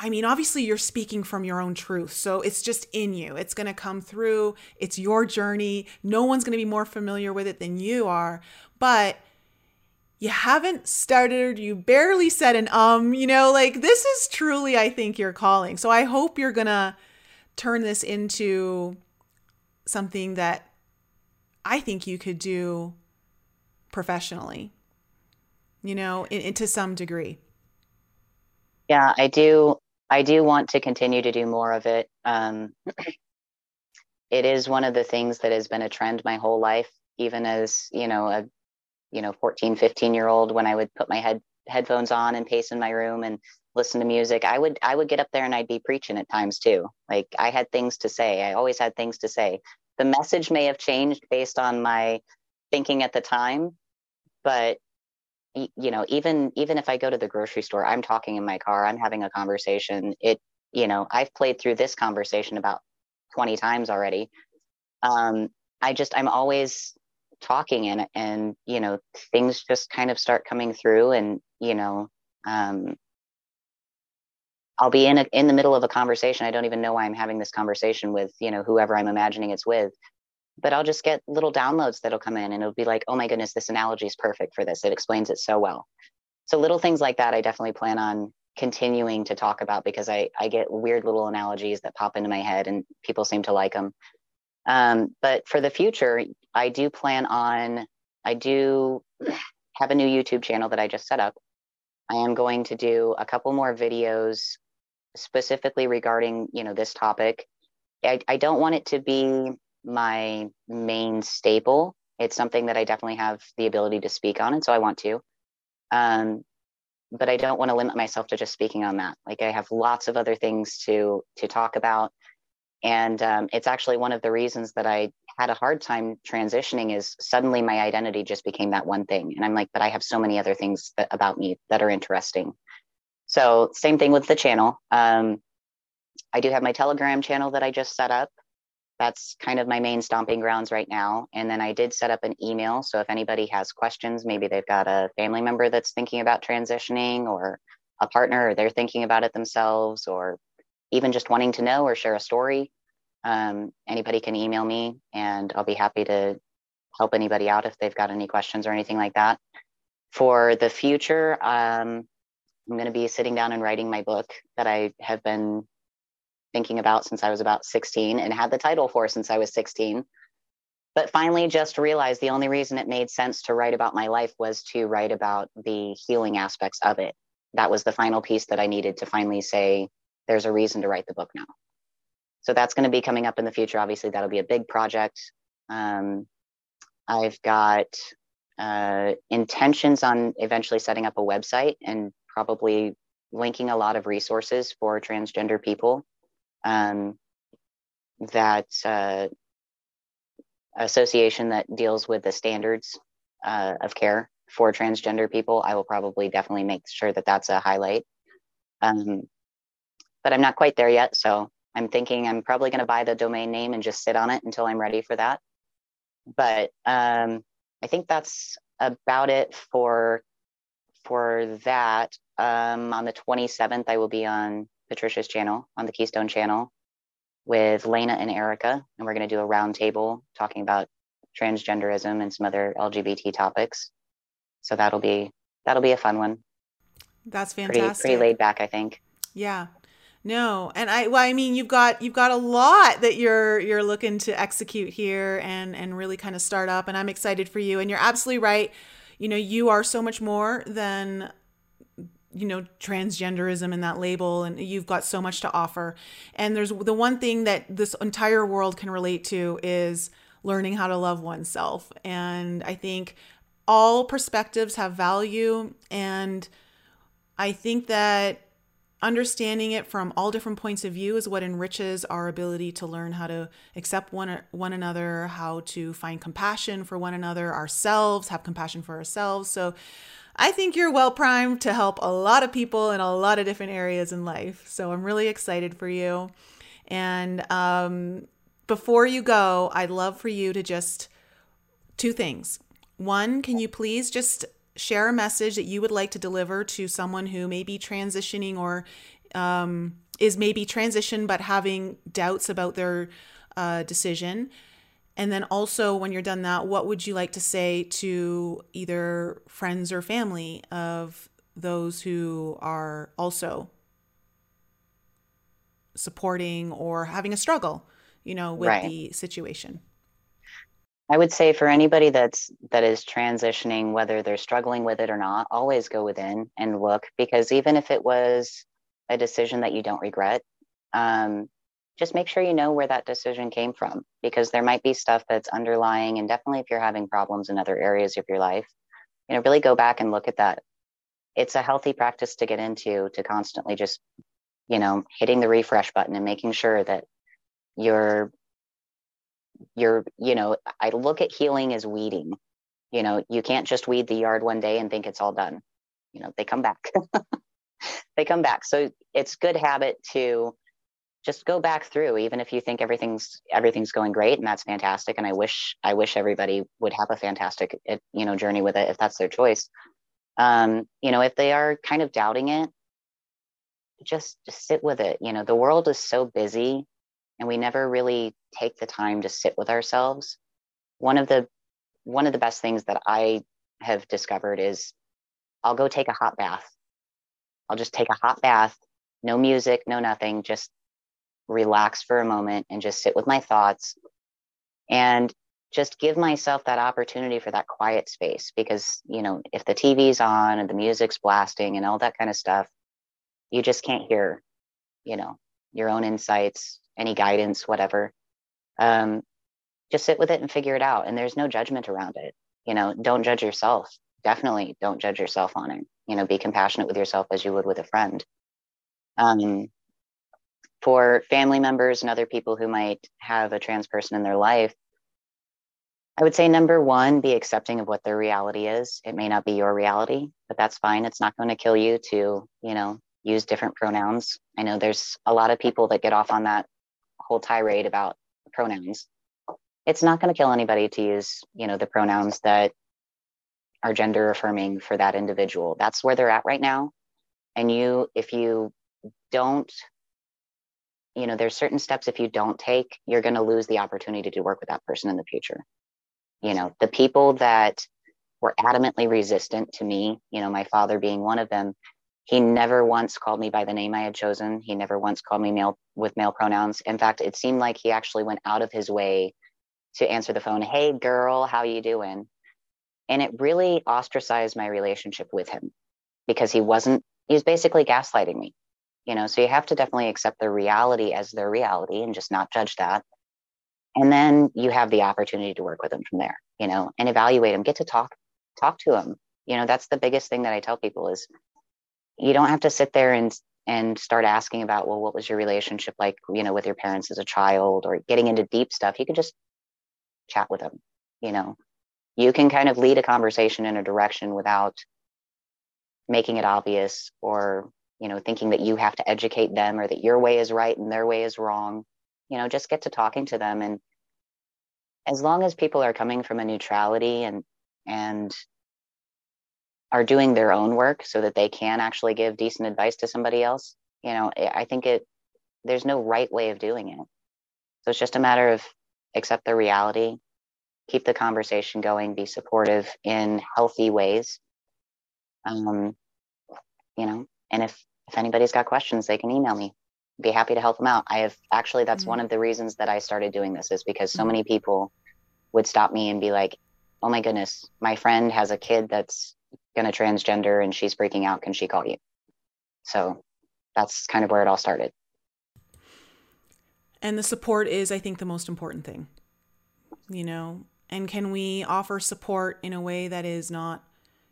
I mean, obviously, you're speaking from your own truth. So it's just in you. It's going to come through. It's your journey. No one's going to be more familiar with it than you are. But you haven't started, you barely said an um, you know, like this is truly, I think, your calling. So I hope you're going to turn this into something that I think you could do professionally, you know, in, in to some degree.
Yeah, I do. I do want to continue to do more of it. Um, it is one of the things that has been a trend my whole life, even as, you know, a, you know, 14, 15 year old, when I would put my head headphones on and pace in my room and listen to music, I would, I would get up there and I'd be preaching at times too. Like I had things to say. I always had things to say. The message may have changed based on my thinking at the time, but you know even even if i go to the grocery store i'm talking in my car i'm having a conversation it you know i've played through this conversation about 20 times already. Um i just i'm always talking and and you know things just kind of start coming through and you know um i'll be in a, in the middle of a conversation i don't even know why i'm having this conversation with you know whoever i'm imagining it's with but I'll just get little downloads that'll come in and it'll be like, oh my goodness, this analogy is perfect for this. It explains it so well. So little things like that, I definitely plan on continuing to talk about because I, I get weird little analogies that pop into my head and people seem to like them. Um, but for the future, I do plan on, I do have a new YouTube channel that I just set up. I am going to do a couple more videos specifically regarding, you know, this topic. I, I don't want it to be my main staple. It's something that I definitely have the ability to speak on, and so I want to. Um, but I don't want to limit myself to just speaking on that. Like I have lots of other things to to talk about, and um, it's actually one of the reasons that I had a hard time transitioning. Is suddenly my identity just became that one thing, and I'm like, but I have so many other things that, about me that are interesting. So same thing with the channel. Um, I do have my Telegram channel that I just set up that's kind of my main stomping grounds right now. And then I did set up an email. So if anybody has questions, maybe they've got a family member that's thinking about transitioning or a partner or they're thinking about it themselves or even just wanting to know or share a story, um, anybody can email me and I'll be happy to help anybody out if they've got any questions or anything like that. For the future, um, I'm going to be sitting down and writing my book that I have been thinking about since I was about 16 and had the title for since I was 16. But finally, just realized the only reason it made sense to write about my life was to write about the healing aspects of it. That was the final piece that I needed to finally say, there's a reason to write the book now. So that's going to be coming up in the future. Obviously, that'll be a big project. Um, I've got uh, intentions on eventually setting up a website and probably linking a lot of resources for transgender people um, that uh, association that deals with the standards uh, of care for transgender people, I will probably definitely make sure that that's a highlight. Um, but I'm not quite there yet. So I'm thinking I'm probably going to buy the domain name and just sit on it until I'm ready for that. But um, I think that's about it for for that. Um, on the 27th, I will be on Patricia's channel on the Keystone channel with Lena and Erica, and we're going to do a roundtable talking about transgenderism and some other LGBT topics. So that'll be that'll be a fun one.
That's fantastic.
Pretty, pretty laid back, I think.
Yeah. No, and I well, I mean, you've got you've got a lot that you're you're looking to execute here and and really kind of start up, and I'm excited for you. And you're absolutely right. You know, you are so much more than you know transgenderism and that label and you've got so much to offer. And there's the one thing that this entire world can relate to is learning how to love oneself. And i think all perspectives have value. And i think that understanding it from all different points of view is what enriches our ability to learn how to accept one one another, how to find compassion for one another, ourselves, have compassion for ourselves. So I think you're well primed to help a lot of people in a lot of different areas in life. So I'm really excited for you. And um, before you go, I'd love for you to just two things. One, can you please just share a message that you would like to deliver to someone who may be transitioning or um, is maybe transition but having doubts about their uh, decision. And then also, when you're done that, what would you like to say to either friends or family of those who are also supporting or having a struggle, you know, with right. the situation?
I would say for anybody that's that is transitioning, whether they're struggling with it or not, always go within and look because even if it was a decision that you don't regret, um, just make sure you know where that decision came from because there might be stuff that's underlying, and definitely if you're having problems in other areas of your life, you know, really go back and look at that. It's a healthy practice to get into to constantly just, you know, hitting the refresh button and making sure that you're you're you know i look at healing as weeding. You know you can't just weed the yard one day and think it's all done. You know they come back. They come back. So it's good habit to just go back through even if you think everything's everything's going great and that's fantastic. And i wish i wish everybody would have a fantastic eh, you know journey with it if that's their choice. Um you know if they are kind of doubting it just just sit with it. You know the world is so busy and we never really take the time to sit with ourselves. One of the one of the best things that i have discovered is i'll go take a hot bath. I'll just take a hot bath no music no nothing just relax for a moment and just sit with my thoughts and just give myself that opportunity for that quiet space because you know if the tv's on and the music's blasting and all that kind of stuff you just can't hear you know your own insights any guidance, whatever. Um, just sit with it and figure it out. And there's no judgment around it. You know, don't judge yourself. Definitely don't judge yourself on it. You know, be compassionate with yourself as you would with a friend. Um, for family members and other people who might have a trans person in their life, I would say number one, be accepting of what their reality is. It may not be your reality, but that's fine. It's not going to kill you to, you know, use different pronouns. I know there's a lot of people that get off on that whole tirade about pronouns. It's not going to kill anybody to use, you know, the pronouns that are gender affirming for that individual. That's where they're at right now. And you, if you don't, you know, there's certain steps if you don't take, you're going to lose the opportunity to work with that person in the future. You know, the people that were adamantly resistant to me, you know, my father being one of them, he never once called me by the name I had chosen. He never once called me male with male pronouns. In fact, it seemed like he actually went out of his way to answer the phone, "Hey girl, how you doing?" And it really ostracized my relationship with him because he wasn't he was basically gaslighting me. You know, so you have to definitely accept the reality as their reality and just not judge that. And then you have the opportunity to work with them from there, you know, and evaluate them, get to talk talk to them. You know, that's the biggest thing that I tell people is you don't have to sit there and and start asking about well what was your relationship like you know with your parents as a child or getting into deep stuff you can just chat with them you know you can kind of lead a conversation in a direction without making it obvious or you know thinking that you have to educate them or that your way is right and their way is wrong you know just get to talking to them. And as long as people are coming from a neutrality and and are doing their own work so that they can actually give decent advice to somebody else you know i think it there's no right way of doing it. So it's just a matter of accept the reality keep the conversation going be supportive in healthy ways. Um you know and if if anybody's got questions they can email me be happy to help them out i have actually that's mm-hmm. one of the reasons that i started doing this is because so mm-hmm. many people would stop me and be like oh my goodness my friend has a kid that's going to transgender and she's freaking out. Can she call you? So that's kind of where it all started.
And the support is, I think, the most important thing, you know. And can we offer support in a way that is not,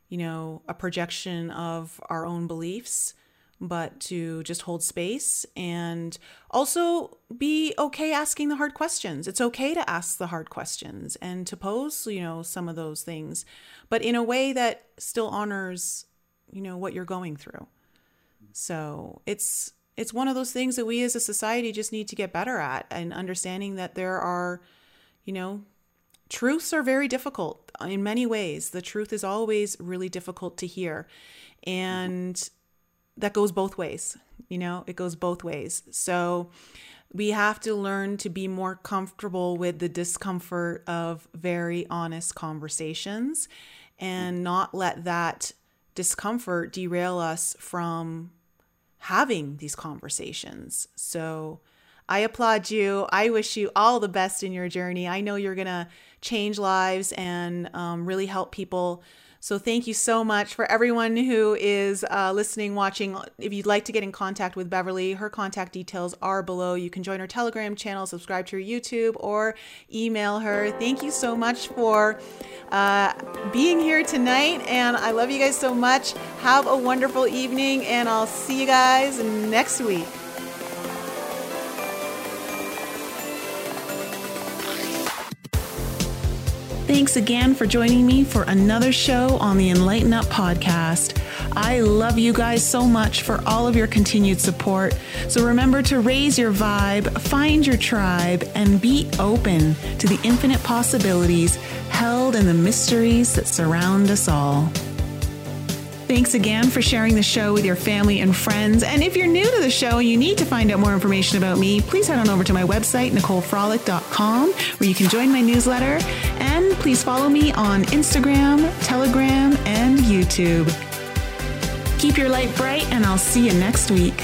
you know, a projection of our own beliefs, but to just hold space and also be okay asking the hard questions. It's okay to ask the hard questions and to pose, you know, some of those things, but in a way that still honors, you know, what you're going through. So it's it's one of those things that we as a society just need to get better at and understanding that there are, you know, truths are very difficult in many ways. The truth is always really difficult to hear. And that goes both ways. You know, it goes both ways. So we have to learn to be more comfortable with the discomfort of very honest conversations and not let that discomfort derail us from having these conversations. So I applaud you. I wish you all the best in your journey. I know you're going to change lives and um, really help people so thank you so much for everyone who is uh, listening, watching. If you'd like to get in contact with Beverly, her contact details are below. You can join her Telegram channel, subscribe to her YouTube, or email her. Thank you so much for uh, being here tonight, and I love you guys so much. Have a wonderful evening, and I'll see you guys next week. Thanks again for joining me for another show on the Enlighten Up podcast. I love you guys so much for all of your continued support. So remember to raise your vibe, find your tribe, and be open to the infinite possibilities held in the mysteries that surround us all. Thanks again for sharing the show with your family and friends. And if you're new to the show and you need to find out more information about me, please head on over to my website, NicoleFrolick.com, where you can join my newsletter. And please follow me on Instagram, Telegram, and YouTube. Keep your light bright, and I'll see you next week.